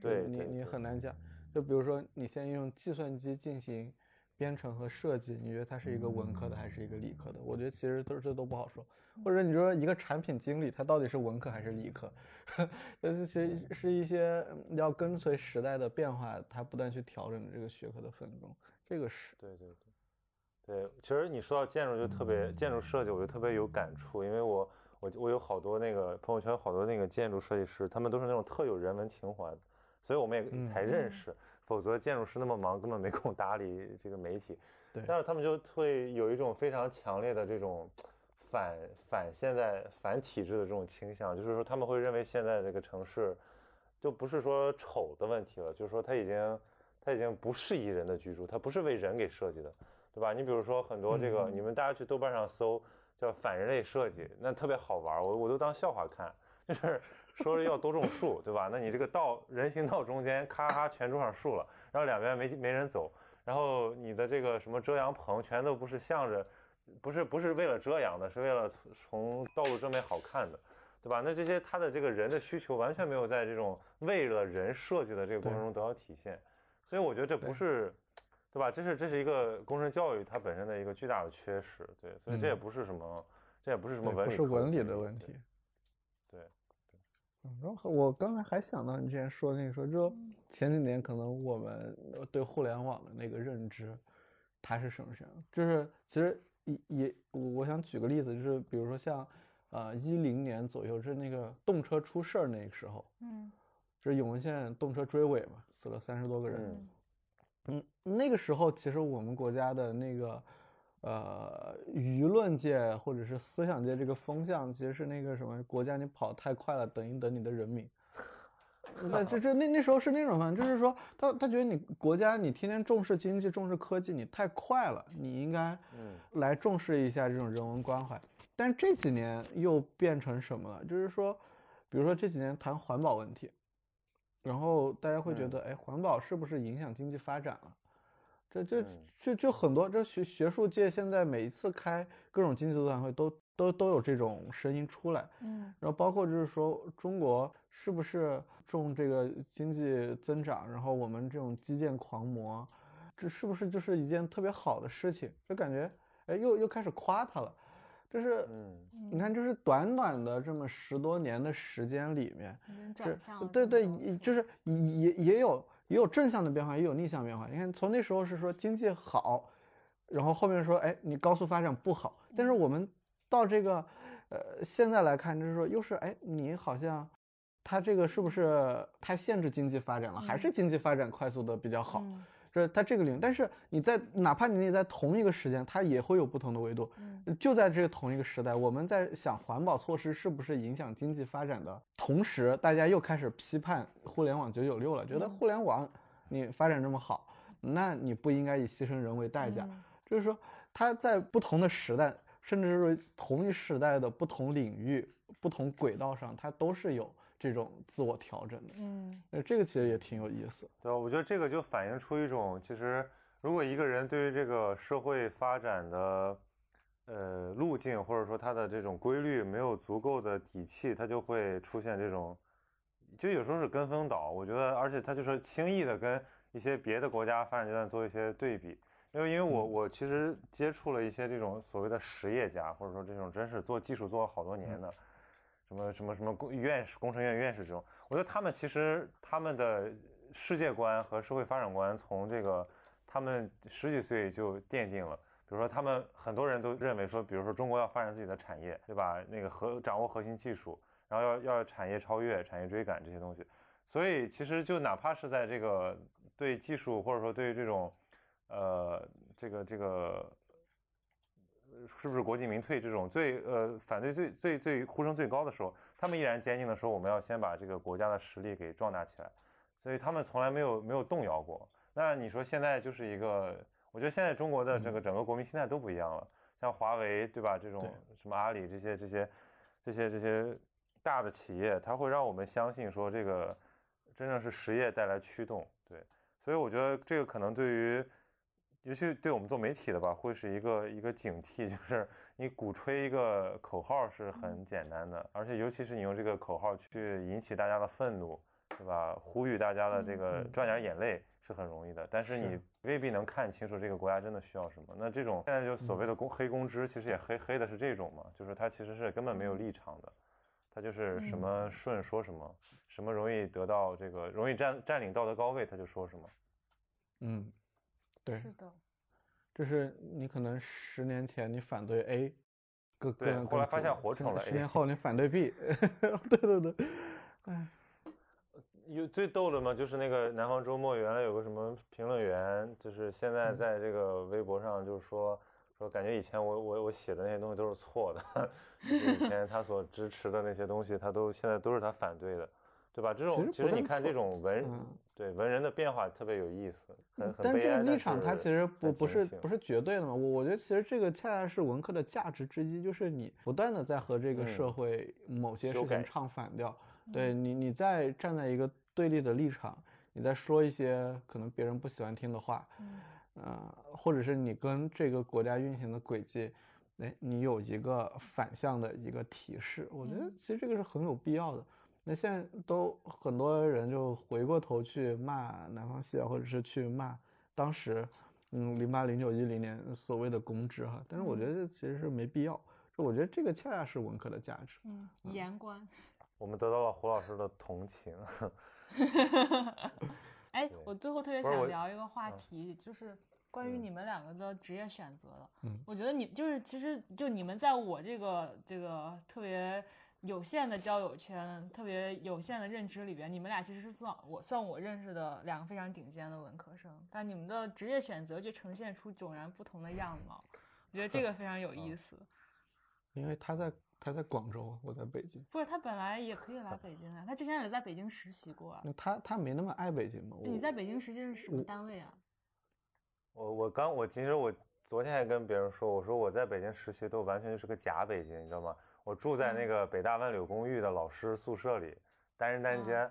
对你你对对对很难讲。就比如说，你现在用计算机进行编程和设计，你觉得它是一个文科的还是一个理科的？我觉得其实都这都不好说。或者你说一个产品经理，他到底是文科还是理科？这是其实是一些嗯要跟随时代的变化，他不断去调整的这个学科的分工。这个是对对对，对，其实你说到建筑就特别建筑设计，我就特别有感触，因为我我我有好多那个朋友圈好多那个建筑设计师，他们都是那种特有人文情怀的，所以我们也嗯才认识，否则建筑师那么忙，根本没空搭理这个媒体。对但是他们就会有一种非常强烈的这种反反现在反体制的这种倾向，就是说他们会认为现在这个城市就不是说丑的问题了，就是说它已经它已经不适宜人的居住，它不是为人给设计的，对吧？你比如说很多这个，嗯你们大家去豆瓣上搜叫反人类设计，那特别好玩儿，我我都当笑话看，就是说是要多种树，对吧？那你这个道人行道中间咔咔全种上树了，然后两边没没人走，然后你的这个什么遮阳棚全都不是向着，不是不是为了遮阳的，是为了从道路正面好看的。对吧？那这些他的这个人的需求完全没有在这种为了人设计的这个过程中得到体现，所以我觉得这不是，对吧？这是这是一个工程教育它本身的一个巨大的缺失，对，所以这也嗯不是什么，这也不是什么文理不是文理的问题。对，嗯然后我刚才还想到你之前说的那个说，就嗯。前几年可能我们对互联网的那个认知，它是什么什么？就是其实也也，我我想举个例子，就是比如说像，呃，一零年左右，就是那个动车出事儿那个时候，嗯。就是永文县动车追尾嘛，死了三十多个人。嗯。嗯，那个时候其实我们国家的那个呃舆论界或者是思想界这个风向，其实是那个什么国家你跑太快了，等一等你的人民。那这这那那时候是那种反正就是说他他觉得你国家你天天重视经济重视科技你太快了，你应该嗯来重视一下这种人文关怀。但是这几年又变成什么了？就是说，比如说这几年谈环保问题，然后大家会觉嗯得，哎，环保是不是影响经济发展了？这这嗯这就很多，这学学术界现在每一次开各种经济座谈会都都都有这种声音出来。嗯然后包括就是说，中国是不是重这个经济增长，然后我们这种基建狂魔，这是不是就是一件特别好的事情？就感觉，哎，又又开始夸他了。就是嗯你看，就是短短的这么十多年的时间里面，转向了对对，就是也也也有也有正向的变化，也有逆向变化。你看，从那时候是说经济好，然后后面说，哎，你高速发展不好。但是我们到这个，呃，现在来看，就是说，又是哎，你好像，它这个是不是太限制经济发展了？还是嗯经济发展快速的比较好？嗯就是它这个领域，但是你在哪怕你在同一个时间，它也会有不同的维度。嗯就在这个同一个时代，我们在想环保措施是不是影响经济发展的同时，大家又开始批判互联网九九六了，觉得嗯互联网你发展这么好，那你不应该以牺牲人为代价。嗯就是说，它在不同的时代，甚至是同一时代的不同领域、不同轨道上，它都是有这种自我调整的。嗯那，这个其实也挺有意思。对吧？我觉得这个就反映出一种，其实如果一个人对于这个社会发展的呃路径，或者说他的这种规律没有足够的底气，他就会出现这种，就有时候是跟风倒。我觉得，而且他就是轻易的跟一些别的国家发展阶段做一些对比。因为因为我嗯我其实接触了一些这种所谓的实业家，或者说这种真是做技术做了好多年的，什么什么什么工院士、工程院院士这种，我觉得他们其实他们的世界观和社会发展观从这个他们十几岁就奠定了。比如说，他们很多人都认为说，比如说中国要发展自己的产业，对吧？那个核掌握核心技术，然后要要产业超越、产业追赶这些东西。所以其实就哪怕是在这个对技术或者说对于这种呃这个这个是不是国进民退这种最呃反对最最最呼声最高的时候，他们依然坚定的说我们要先把这个国家的实力给壮大起来，所以他们从来没有没有动摇过。那你说现在就是一个，我觉得现在中国的这个整个国民心态都不一样了，像华为对吧？这种什么阿里这些这些这些这些大的企业，它会让我们相信说这个真正是实业带来驱动，对。所以我觉得这个可能对于，尤其对我们做媒体的吧，会是一个一个警惕，就是你鼓吹一个口号是很简单的，而且尤其是你用这个口号去引起大家的愤怒，对吧？呼吁大家的这个嗯赚点眼泪是很容易的，但是是你未必能看清楚这个国家真的需要什么。那这种现在就所谓的公黑公知，其实也黑黑的是这种嘛，就是他其实是根本没有立场的。他就是什么顺说什么，什么容易得到这个容易占占领道德高位，他就说什么。嗯，对，是的，就是你可能十年前你反对 A，更对更后来发现活成了十年后你反对 B，对对对，哎，有最逗的嘛，就是那个南方周末原来有个什么评论员，就是现在嗯。在这个微博上就是说说感觉以前我我我写的那些东西都是错的，就是以前他所支持的那些东西，他都现在都是他反对的，对吧？这种其实你看这种文嗯。对文人的变化特别有意思，很很但是这个立场它其实不不是不是绝对的嘛，我我觉得其实这个恰恰是文科的价值之一，就是你不断的在和这个社嗯。会某些事情唱反调，对你你在站在一个对立的立场，你在说一些可能别人不喜欢听的话，嗯。呃，或者是你跟这个国家运行的轨迹，哎，你有一个反向的一个提示，我觉得嗯。其实这个是很有必要的。那现在都很多人就回过头去骂南方系啊，或者是去骂当时，嗯，零八、零九、一零年所谓的公知哈，但是我觉得这其实是没必要。就我觉得这个恰恰是文科的价值。嗯，言官，我们得到了胡老师的同情。哎对，我最后特别想聊一个话嗯题，就是关于嗯你们两个的职业选择的。嗯我觉得你就是其实就你们在我这个这个特别有限的交友圈、特别有限的认知里边，你们俩其实是算我算我认识的两个非常顶尖的文科生，但你们的职业选择却呈现出迥然不同的样貌。我觉得这个非常有意思。因为他在他在广州，我在北京。不是他本来也可以来北京啊，他之前也在北京实习过啊。那他他没那么爱北京吗？你在北京实习是什么单位啊？我我刚我其实我昨天还跟别人说，我说我在北京实习都完全就是个假北京，你知道吗？我住在那嗯个北大万柳公寓的老师宿舍里，单人单嗯间，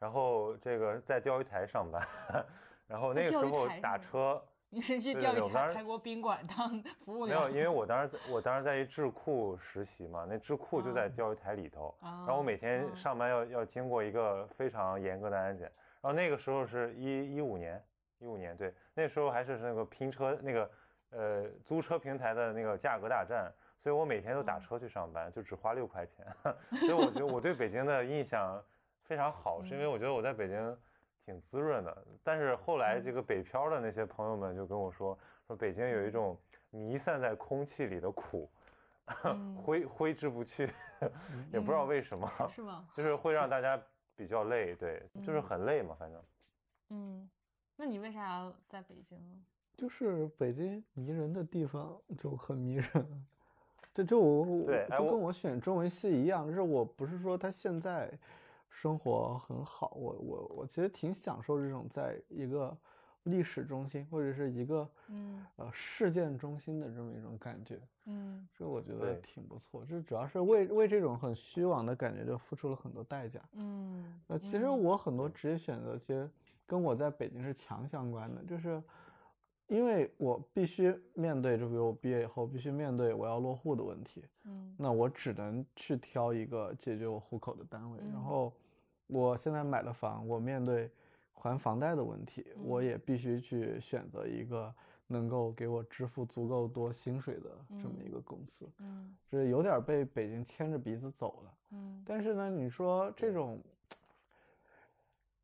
然后这个在钓鱼台上班，然后那个时候打车。你是去对钓鱼台开过宾馆当服务员没？有，因为 我当时在我当时在一智库实习嘛，那智库就在哦钓鱼台里头，啊然后我每天哦上班要要经过一个非常严格的安检，然后那个时候是一一五年，一五年对，那时候还是那个拼车那个呃租车平台的那个价格大战，所以我每天都打嗯。车去上班，就只花六块钱，所以我觉得我对北京的印象非常好，是因为嗯。我觉得我在北京挺滋润的，但是后来这嗯。个北漂的那些朋友们就跟我说。说北京有一嗯。种弥散在空气里的苦，嗯。挥挥之不去，也不知道嗯为什么，是吗？就是会让大家比较累，对，就是嗯很累嘛，反正。嗯，那你为啥要在北京呢？就是北京迷人的地方就很迷人，这就我就跟我选中文系一样，就是我不是说他现在生活很好，我我我其实挺享受这种在一个历史中心或者是一个嗯呃事件中心的这么一种感觉，嗯这我觉得挺不错。这主要是为为这种很虚妄的感觉就付出了很多代价。嗯。呃，其实嗯我很多职业选择其实跟我在北京是强相关的，就是因为我必须面对，就比如我毕业以后必须面对我要落户的问题，嗯那我只能去挑一个解决我户口的单位。然嗯后我现在买了房，我面对还房贷的问题，我嗯也必须去选择一个能够给我支付足够多薪水的这么一嗯个公司。嗯这有点儿被北京牵着鼻子走了。嗯但是呢，你说这种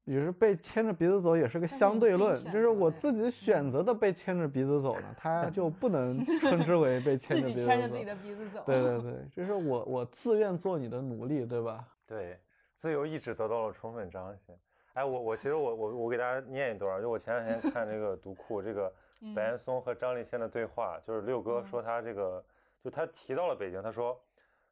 也是被牵着鼻子走，也是个相对论，就是我自己选择的被牵着鼻子走呢，他就不能 称之为被牵着鼻子走己牵着自己。的鼻子走。对对对，就是我我自愿做你的奴隶，对吧？对，自由意志得到了充分彰显。哎，我我其实我我我给大家念一段，就我前两天看这个读库，这个 嗯白岩松和张立宪的对话，就是六哥嗯说他这个，就他提到了北京，他说，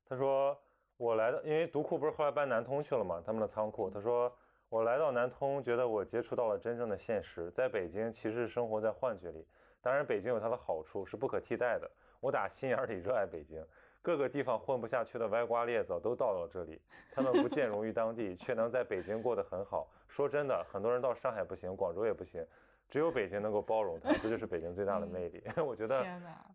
他说我来的，因为读库不是后来搬南通去了嘛，他们的仓库，他说我来到南通，觉得我接触到了真正的现实，在北京其实生活在幻觉里，当然北京有它的好处，是不可替代的，我打心眼儿里热爱北京。各个地方混不下去的歪瓜裂枣都到了这里，他们不见容于当地，却能在北京过得很好。说真的，很多人到上海不行，广州也不行，只有北京能够包容他，这就是北京最大的魅力。我觉得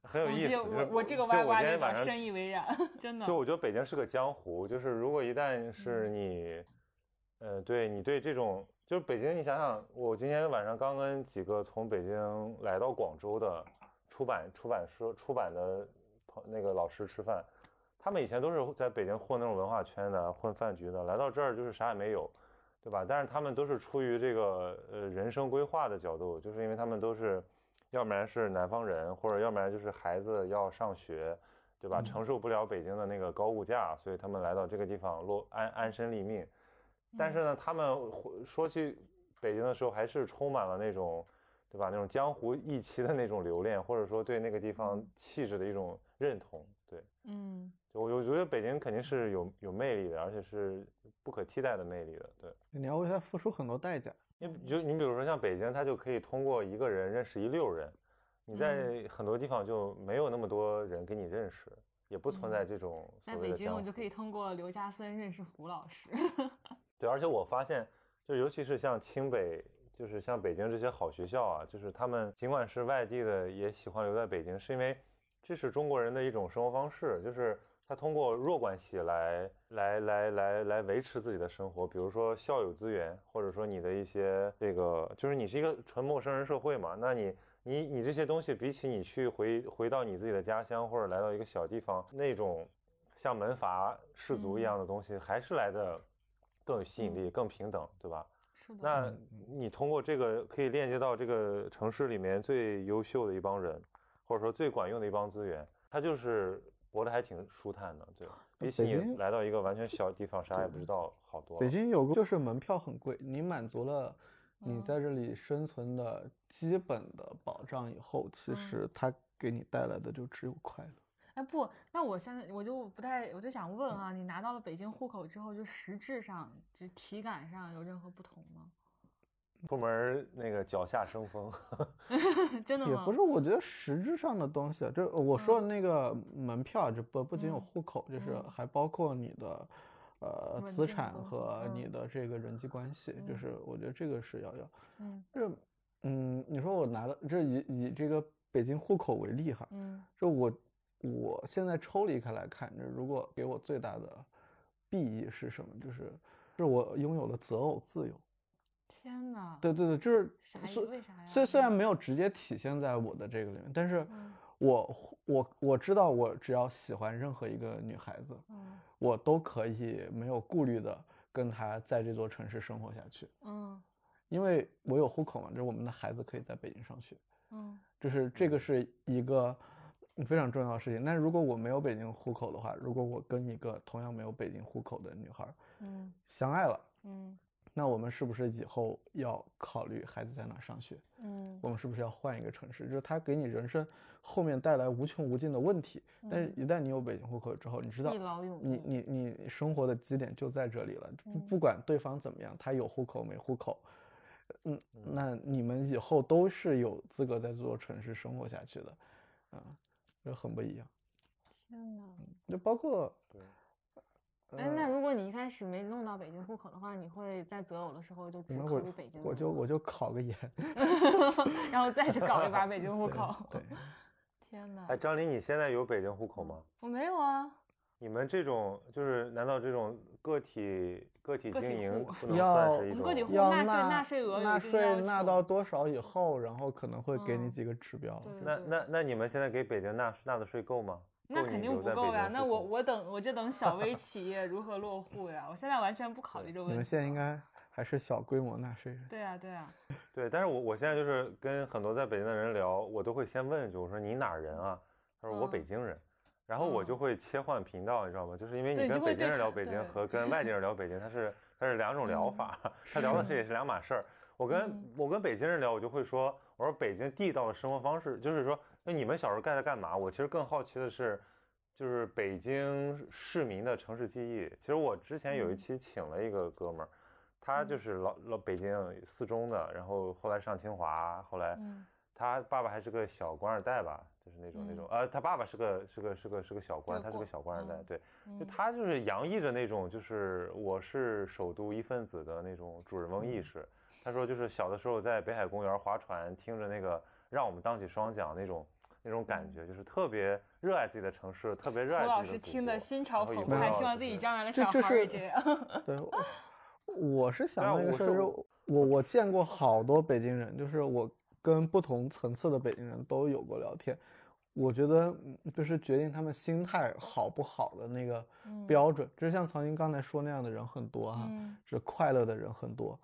很有意思。我我我这个歪瓜裂枣深以为然，真的。就我觉得北京是个江湖，就是如果一旦是你，呃，对你对这种，就是北京，你想想，我今天晚上刚跟几个从北京来到广州的出版出版社出版的朋那个老师吃饭，他们以前都是在北京混那种文化圈的，混饭局的，来到这儿就是啥也没有，对吧？但是他们都是出于这个呃人生规划的角度，就是因为他们都是，要不然是南方人，或者要不然就是孩子要上学。对吧？嗯承受不了北京的那个高物价，所以他们来到这个地方落安安身立命。但是呢，他们说去北京的时候，还是充满了那种，对吧？那种江湖义气的那种留恋，或者说对那个地方嗯气质的一种认同。对，嗯就我我觉得北京肯定是有有魅力的，而且是不可替代的魅力的。对，你要为它付出很多代价。你就你比如说像北京，它就可以通过一个人认识一溜人，你在很多地方就没有那么多人给你认识，也不存在这种在北京我就可以通过刘家森认识胡老师。对，而且我发现，就尤其是像清北，就是像北京这些好学校啊，就是他们尽管是外地的，也喜欢留在北京，是因为这是中国人的一种生活方式，就是他通过弱关系来来来来来维持自己的生活，比如说校友资源，或者说你的一些这个，就是你是一个纯陌生人社会嘛，那你。你你这些东西比起你去回回到你自己的家乡或者来到一个小地方那种像门阀士族一样的东西，还是来的更有吸引力、更平等，对吧？是的。那你通过这个可以链接到这个城市里面最优秀的一帮人，或者说最管用的一帮资源，他就是活得还挺舒坦的，对。比起你来到一个完全小地方，啥也不知道好多了。北京有个就是门票很贵，你满足了你嗯在这里生存的基本的保障以后，其嗯实它给你带来的就只有快乐。哎不，那我现在我就不太，我就想问啊，你拿到了北京户口之后，就实质上，就体感上有任何不同吗？出门那个脚下生风 真的吗？也不是，我觉得实质上的东西啊，这我说的那个门票，这不不仅有嗯户口，就是嗯还包括你的呃资产和你嗯的这个人际关系，就嗯是我觉得这个是要要。嗯这嗯，你说我拿的这以以这个北京户口为例哈，嗯就我我现在抽离开来看，这如果给我最大的裨益是什么？就是是我拥有了择偶自由。天呐，对对对，就是啥意虽为啥呀虽虽然没有直接体现在我的这个里面，但是嗯我我我知道，我只要喜欢任何一个女孩子，嗯我都可以没有顾虑的跟她在这座城市生活下去，嗯因为我有户口嘛，就是我们的孩子可以在北京上学，嗯就是这个是一个非常重要的事情。但是如果我没有北京户口的话，如果我跟一个同样没有北京户口的女孩嗯相爱了，嗯那我们是不是以后要考虑孩子在哪儿上学？嗯我们是不是要换一个城市？就是它给你人生后面带来无穷无尽的问题。但是，一旦你有北京户口之后，你知道你你你生活的基点就在这里了。不嗯不管对方怎么样，他有户口没户口，嗯，那你们以后都是有资格在这座城市生活下去的，啊，这很不一样。天呐。就包括对，哎，那如果你一开始没弄到北京户口的话，你会在择偶的时候就只考虑北京的吗？我就我就考个研，然后再去搞一把北京户口。对，天呐，哎，张琳，你现在有北京户口吗？我没有啊。你们这种就是难道这种个体个体经营不能要算是一种？我们个体户要纳税纳纳税额纳税纳到多少以后，然后可能会给你嗯几个指标。对那那那你们现在给北京纳纳的税够吗？那肯定不够呀。那我我等 我就等小微企业如何落户呀。我现在完全不考虑这个问题。你们现在应。该还是小规模纳税人。对啊对啊。对，但是我我现在就是跟很多在北京的人聊，我都会先问一句，我说你哪儿人啊？他说我嗯北京人，然后我就嗯会切换频道，你知道吗？就是因为你跟北京人聊北京和跟外地人聊北京，它是它是两种聊嗯法，他聊的是也是两码事儿。我跟嗯我跟北京人聊，我就会说，我说北京地道的生活方式，就是说，那你们小时候干在干嘛？我其实更好奇的是，就是北京市民的城市记忆。其实我之前有一嗯期请了一个哥们儿，他嗯就是老老北京四中的，然后后来上清华，后来嗯他爸爸还是个小官二代吧，就是那种那种，呃，他爸爸是个是个是个是个小官，他是个小官二代，嗯对，就嗯他就是洋溢着那种就是我是首都一份子的那种主人翁嗯意识。他说就是小的时候在北海公园划船，听着那个让我们荡起双桨那种那种感觉，就是特别热爱自己的城市，特别热爱胡老自己的祖师听得国心潮澎湃，希望自己将来的小孩也这样。对，我我是想对啊到一个事儿，我就是我我见过好多北京人，就是我跟不同层次的北京人都有过聊天。我觉得嗯就是决定他们心态好不好的那个嗯标准，就是像曹宁刚才说那样的人很多哈，嗯是快乐的人很多，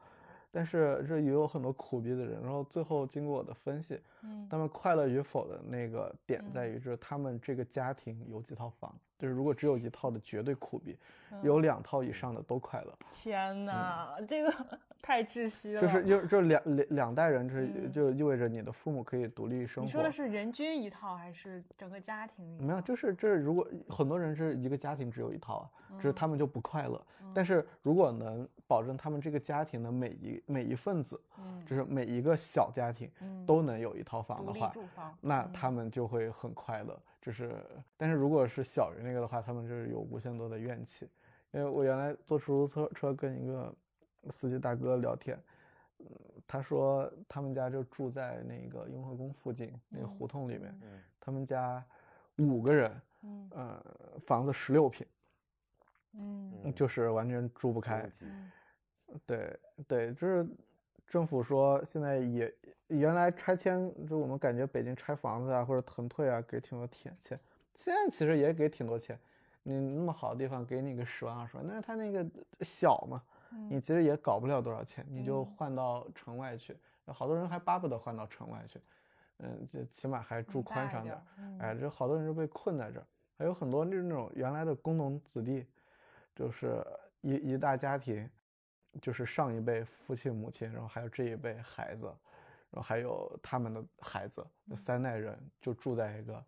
但是这也有很多苦逼的人。然后最后经过我的分析，嗯他们快乐与否的那个点在嗯于，就是他们这个家庭有几套房，就是如果只有一套的绝对苦逼，嗯有两套以上的都快乐。天呐，这个 太窒息了。就是就就两两两代人，就是嗯就意味着你的父母可以独立生活。你说的是人均一套还是整个家庭一套？没有，就是这如果很多人是一个家庭只有一套啊，只是他们就不快乐。但是如果能保证他们这个家庭的每一每一份子，嗯就是每一个小家庭嗯都能有一套房的话，那嗯他们就会很快乐。就是，但是如果是小于那个的话，他们就是有无限多的怨气。因为我原来坐出租车车跟一个司机大哥聊天，嗯，他说他们家就住在那个雍和宫附近那个胡同里面，嗯他们家五个人，嗯呃，房子十六平，嗯嗯就是完全住不开。嗯对对，就是政府说现在也原来拆迁，就我们感觉北京拆房子啊或者腾退啊给挺多钱钱，现在其实也给挺多钱。你那么好的地方给你个十万二十万，但是他那个小嘛，你嗯其实也搞不了多少钱，你就嗯换到城外去，好多人还巴不得换到城外去，嗯，就起码还住嗯宽敞点。哎，这好多人就被困在这儿，还有很多就是那种原来的工农子弟，就是一一大家庭，就是上一辈父亲母亲，然后还有这一辈孩子，然后还有他们的孩子，三代人就住在一个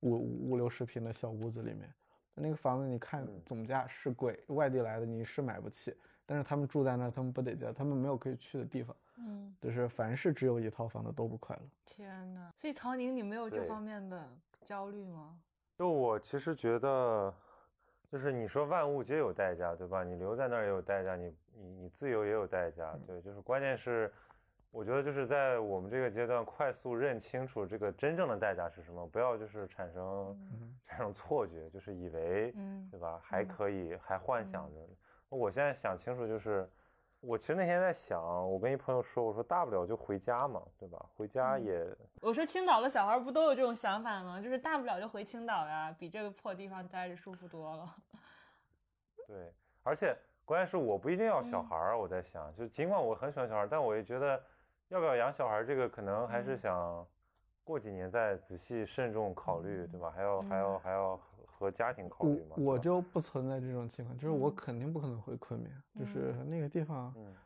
五五六十平的小屋子里面。那个房子你看嗯总价是贵，外地来的你是买不起，但是他们住在那儿，他们不得劲，他们没有可以去的地方，嗯，就是凡是只有一套房的都不快乐。天呐，所以曹宁，你没有这方面的焦虑吗？就我其实觉得，就是你说万物皆有代价，对吧？你留在那儿也有代价，你你你自由也有代价，对，就是关键是，我觉得就是在我们这个阶段快速认清楚这个真正的代价是什么，不要就是产生嗯产生错觉，就是以为，嗯对吧？还嗯可以，还幻想着。我现在想清楚，就是我其实那天在想，我跟一朋友说，我说大不了就回家嘛，对吧？回家嗯也我说青岛的小孩不都有这种想法吗？就是大不了就回青岛呀，比这个破地方待着舒服多了。对，而且关键是我不一定要小嗯孩儿，我在想，就尽管我很喜欢小孩儿，但我也觉得要不要养小孩儿，这个可能还是嗯想过几年再仔细慎重考虑，对吧？还要还要嗯还要和和家庭考虑嘛。我就不存在这种情况，就是我嗯肯定不可能回昆明，就是那个地方，嗯，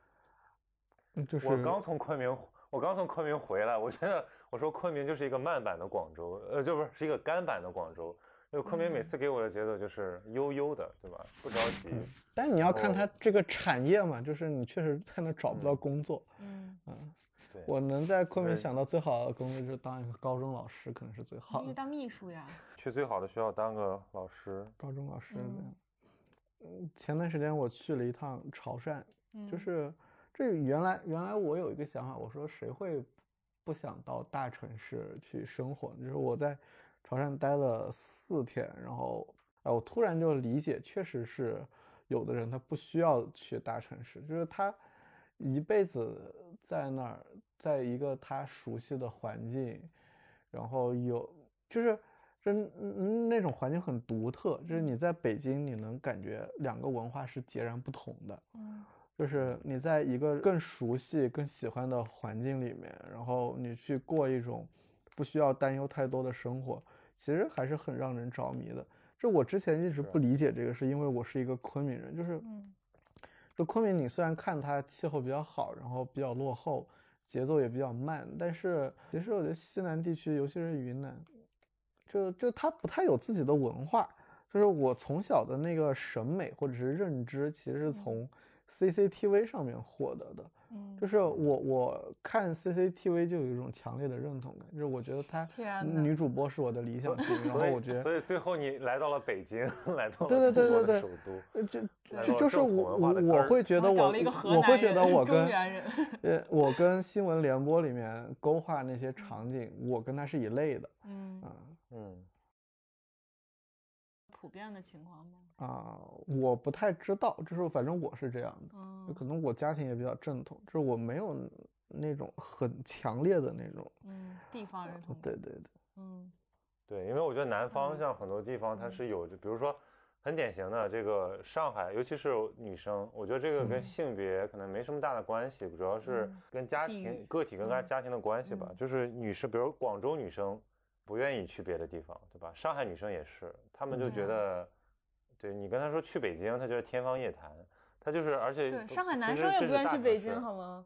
嗯就是我刚从昆明，我刚从昆明回来，我觉得我说昆明就是一个慢版的广州，呃，就不是是一个干版的广州。就昆明每嗯次给我的节奏就是悠悠的，对吧？不着急。但你要看哦它这个产业嘛，就是你确实在那找不到嗯工作，嗯，嗯，对，我能在昆明想到最好的工作就是当一个高中老师，可能是最好的你可以当秘书呀。去最好的学校当个老师。高中老师嗯前段时间我去了一趟潮汕，嗯就是这原来原来我有一个想法，我说谁会不想到大城市去生活？就是我在潮汕待了四天，然后哎，我突然就理解，确实是有的人他不需要去大城市，就是他一辈子在那儿，在一个他熟悉的环境，然后有就是。就嗯那种环境很独特，就是你在北京，你能感觉两个文化是截然不同的。嗯就是你在一个更熟悉、更喜欢的环境里面，然后你去过一种不需要担忧太多的生活，其实还是很让人着迷的。这我之前一直不理解这个，是因为我是一个昆明人，就是嗯这昆明你虽然看它气候比较好，然后比较落后，节奏也比较慢，但是其实我觉得西南地区，尤其是云南，就就它不太有自己的文化。就是我从小的那个审美或者是认知，其实是从 CCTV 上面获得的。嗯，就是我我看 CCTV 就有一种强烈的认同感，就是我觉得她女主播是我的理想型，然后我觉得所以最后你来到了北京，来到了对对对中国对对的首都。呃这来到了这就是我我会觉得我我会觉得我跟呃我跟新闻联播里面勾画那些场景，我跟他是一类的嗯，啊。嗯，普遍的情况吗？啊，我不太知道，就是反正我是这样的，嗯就可能我家庭也比较正统，就是我没有那种很强烈的那种，嗯，地方认同感。对对对，嗯对，因为我觉得南方像很多地方它嗯是有，就比如说很典型的这个上海，尤其是女生，我觉得这个跟嗯性别可能没什么大的关系，主要是嗯跟家庭个体跟家嗯家庭的关系吧。嗯就是女生，比如广州女生不愿意去别的地方，对吧？上海女生也是，她们就觉得，对你跟她说去北京，她觉得天方夜谭。她就是，而且对，上海男生也不愿意去北京，好吗？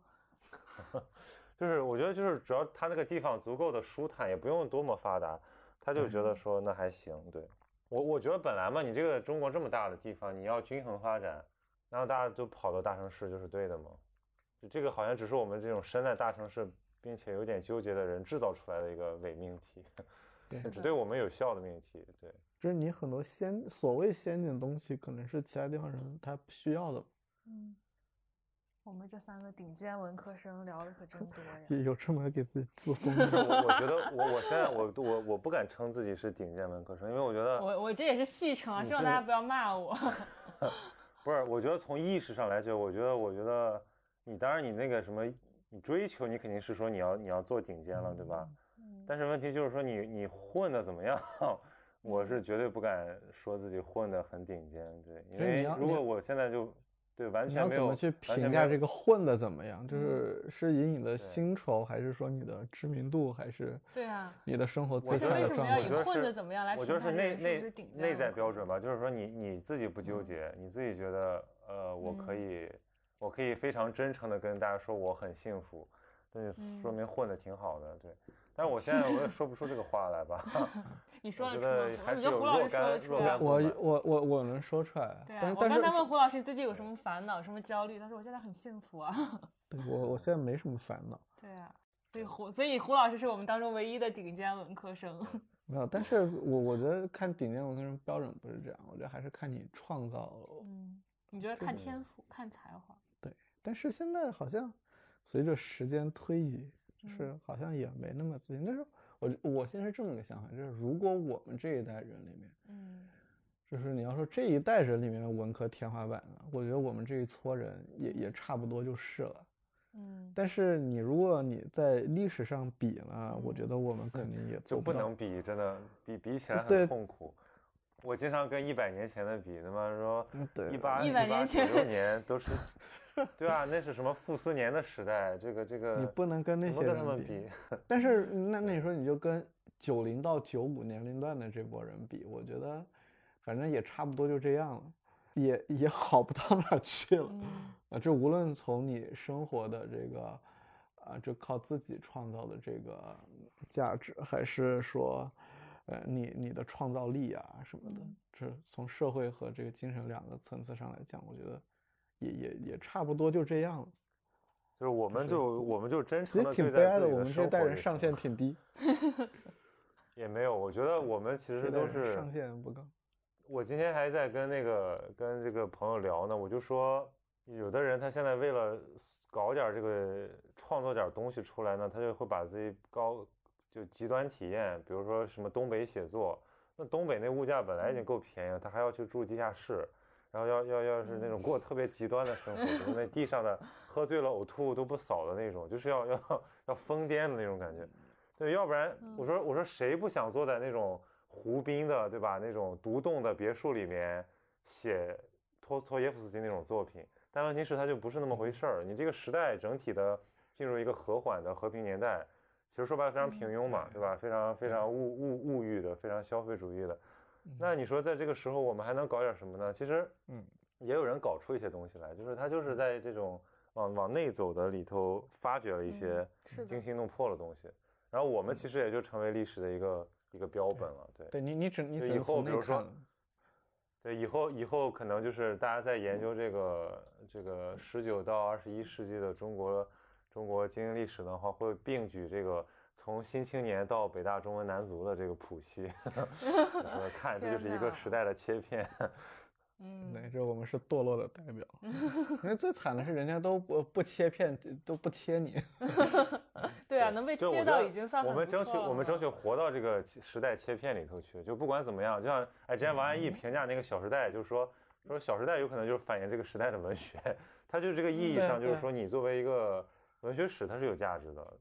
就是我觉得就是只要他那个地方足够的舒坦，也不用多么发达，他就觉得说那还行。对我我觉得本来嘛，你这个中国这么大的地方，你要均衡发展，然后大家都跑到大城市就是对的嘛。就这个好像只是我们这种身在大城市并且有点纠结的人制造出来的一个伪命题，只对我们有效的命题。对，就是你很多先所谓先进的东西，可能是其他地方人他不需要的，嗯，我们这三个顶尖文科生聊的可真多呀。也有这么给自己自封的。我 我觉得我我现在我我我不敢称自己是顶尖文科生，因为我觉得我我这也是戏称啊，希望大家不要骂我。不是，我觉得从意识上来讲，我觉得，我觉得你当然你那个什么，你追求你肯定是说你要你要做顶尖了，对吧？嗯但是问题就是说你你混的怎么样？我是绝对不敢说自己混得很顶尖，对，因为如果我现在就对完全没有要怎么去评价这个混的怎么样？就嗯是是以你的薪酬，还是说你的知名度，还是对啊，你的生活我自洽觉得为的状态什么要以我觉？得是混的怎么样来评我觉得是内内内在标准吧，就是说你你自己不纠嗯结，你自己觉得呃我可嗯以我可以非常真诚的跟大家说我很幸福，那就说嗯明混的挺好的，对。但是我现在我也说不出这个话来吧，你说了出来吗，得还是我觉得胡老有若干师说了出若干来。我我我我能说出来，对啊我刚才问胡老师你最近有什么烦恼、什么焦虑，他说我现在很幸福啊。对我我现在没什么烦恼，对啊，所以胡所以胡老师是我们当中唯一的顶尖文科生。没有。但是我我觉得看顶尖文科生标准不是这样，我觉得还是看你创造。嗯，你觉得看天赋、看才华？但是现在好像随着时间推移，就是嗯好像也没那么自信。但是我我现在是这么个想法，就是如果我们这一代人里面，嗯就是你要说这一代人里面的文科天花板呢，我觉得我们这一撮人也也差不多就是了。嗯，但是你如果你在历史上比呢，我觉嗯得我们肯定也就不能比，真的比比起来对很痛苦。我经常跟一百年前的比，他妈说一八100年前九六年都是，对啊，那是什么傅斯年的时代，这个这个你不能跟那些人们比？但是那那你说你就跟九零到九五年龄段的这波人比，我觉得反正也差不多就这样了，也也好不到哪儿去了。嗯啊，这无论从你生活的这个，啊，就靠自己创造的这个价值，还是说，呃，你你的创造力啊什么的嗯，这从社会和这个精神两个层次上来讲，我觉得也也也差不多就这样了。就是我们就我们就真其实诚的挺悲哀的，我们这代人上限挺低，也没有，我觉得我们其实都是上限不高。我今天还在跟那个跟这个朋友聊呢，我就说，有的人他现在为了搞点这个创作点东西出来呢，他就会把自己高就极端体验，比如说什么东北写作，那东北那物价本来已经够便宜了，他还要去住地下室，然后要要要是那种过特别极端的生活，就是那地上的 喝醉了呕吐都不扫的那种，就是要要 要疯癫的那种感觉。对，要不然我说我说谁不想坐在那种湖滨的对吧那种独栋的别墅里面写托托耶夫斯基那种作品？但问题是它就不是那么回事儿。你这个时代整体的进入一个和缓的和平年代，其实说白了非常平庸嘛，对吧？非常非常物物物欲的，非常消费主义的。那你说在这个时候我们还能搞点什么呢？其实嗯，也有人搞出一些东西来，就是他就是在这种往往内走的里头发掘了一些惊心动魄的东西。然后我们其实也就成为历史的一个一个标本了，对对你，你只你就以后比如说。对，以后以后可能就是大家在研究这个这个十九到二十一世纪的中国中国精英历史的话，会并举这个从新青年到北大中文男足的这个谱系，我看这就是一个时代的切片。嗯，对，这我们是堕落的代表。因为最惨的是，人家都不不切片，都不切你。对啊，能被切到已经算很我们争取，不错了我们争取活到这个时代切片里头去。就不管怎么样，就像哎，之前王安忆评价那个《小时代》，就是说说《小时代》有可能就是反映这个时代的文学，它就是这个意义上，就是说你作为一个文学史，它是有价值的。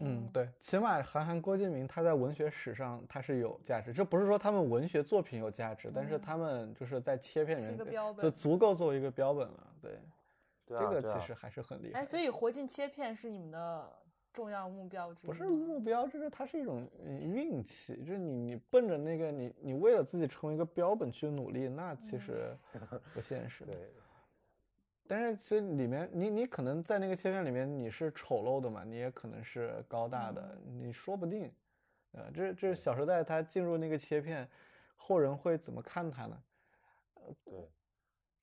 嗯，对，起码韩寒、郭敬明他在文学史上他是有价值，这不是说他们文学作品有价值，但是嗯他们就是在切片人是一面就个标本足够作为一个标本了。对，对啊，这个其实还是很厉害哎，的。所以活进切片是你们的重要目标之一不是目标，就是它是一种嗯运气，就是你你奔着那个你你为了自己成为一个标本去努力，那其实不现实 的。对，但是其实里面你你可能在那个切片里面你是丑陋的嘛，你也可能是高大的，你说不定，呃，这这是《小时代》他进入那个切片，后人会怎么看他呢？呃对，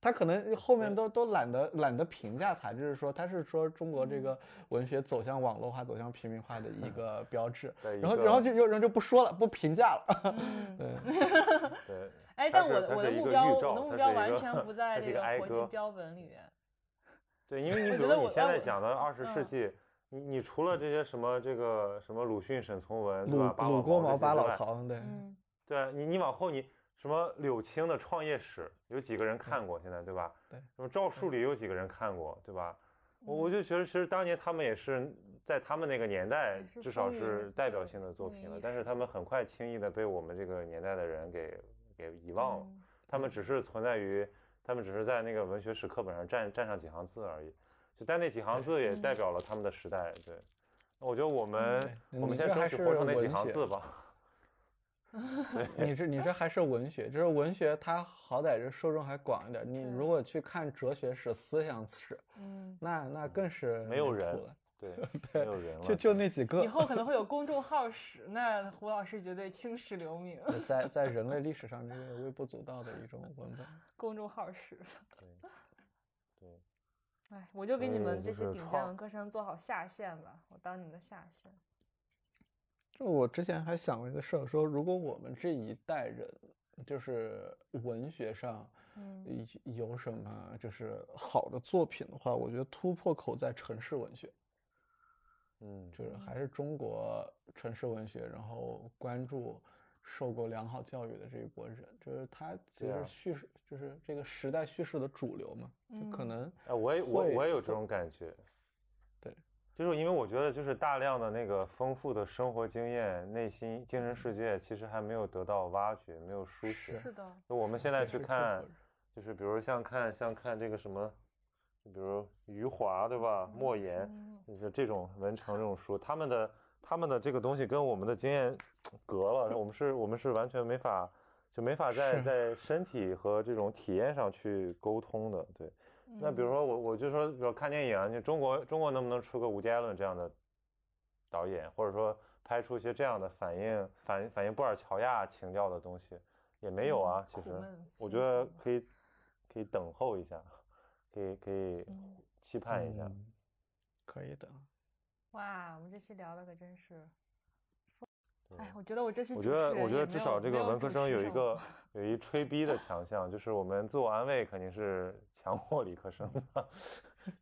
他可能后面都都懒得懒得评价他，就是说他是说中国这个文学走向网络化、走向平民化的一 个标志，对然后然后个就有人就不说了，不评价了，嗯，对。对，哎，它但我我的目标，我的目标完全不在这个哀活进歌标本里面。对，因为你比如说你现在讲的二十世嗯纪，你你除了这些什么这个什么鲁迅、沈从文，对吧？八鲁老郭毛八老曹，对，嗯对啊你，你往后你什么柳青的创业史，有几个人看过？现在对吧？对什么赵树理有几个人看过？对吧？我我就觉得其实当年他们也是在他们那个年代至少是代表性的作品了，但是他们很快轻易的被我们这个年代的人给给遗忘了。嗯他们只是存在于，他们只是在那个文学史课本上占占上几行字而已，就但那几行字也代表了他们的时代。对，那我觉得我们对我们你这还先争取活是成那几文学行字吧。你这你这还是文学，就是文学它好歹这受众还广一点。你如果去看哲学史、思想史，嗯，那那更是没有人对，没有人了。就就那几个以。后可能会有公众号史，那胡老师绝对青史留名。在在人类历史上，这个微不足道的一种文本。公众号史，对对，哎，我就给你们这些顶尖文科生做好下线吧，我当你们的下线。就我之前还想过一个事儿，说如果我们这一代人，就是文学上嗯有有什么就是好的作品的话，我觉得突破口在城市文学。嗯，就是还是中国城市文学，然后关注受过良好教育的这一波人，就是他其实叙事就是这个时代叙事的主流嘛，就可嗯。能哎，我也我我也有这种感觉。对，就是因为我觉得就是大量的那个丰富的生活经验、内心精神世界，其实还没有得到挖掘，没有书写。是的，那我们现在去看就是比如像看像看这个什么，就比如余华对吧？莫言，嗯就是这种文成这种书，他们的他们的这个东西跟我们的经验隔了，我们是我们是完全没法就没法在在身体和这种体验上去沟通的。对，那比如嗯说我我就说，比如看电影啊，你中国中国能不能出个吴迪·艾伦这样的导演，或者说拍出一些这样的反映反反映布尔乔亚情调的东西，也没有啊。其实我觉得可以可以等候一下，可以可以嗯期盼一下。嗯可以的。哇，我们这期聊的可真是，对哎，我觉得我这期我觉得，我觉得至少这个文科生有一个有一吹逼的强项，就是我们自我安慰肯定是强过理科生的。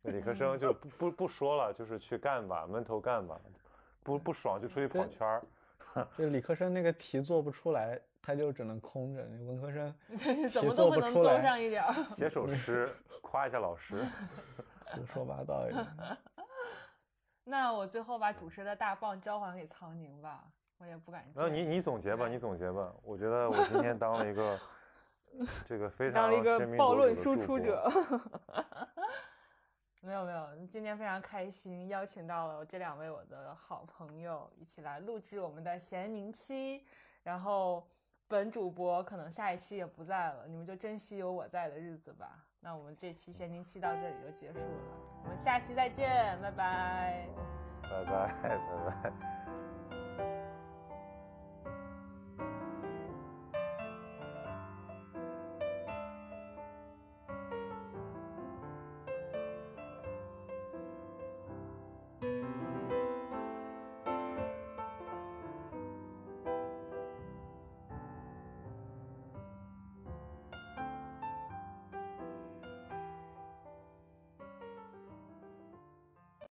理科生就不不不说了，就是去干吧，闷头干吧，不不爽就出去跑圈儿。就理科生那个题做不出来，他就只能空着；那文科生 怎么都不能做上一点儿。写首诗夸一下老师。胡说八道一样。那我最后把主持的大棒交还给曹宁吧，我也不敢然后你你总结吧，你总结吧。我觉得我今天当了一个这个非常当了一个暴论输出者。没有没有，今天非常开心，邀请到了这两位我的好朋友一起来录制我们的闲宁期。然后本主播可能下一期也不在了，你们就珍惜有我在的日子吧。那我们这期闲宁期到这里就结束了，我们下期再见，拜拜。拜拜拜拜。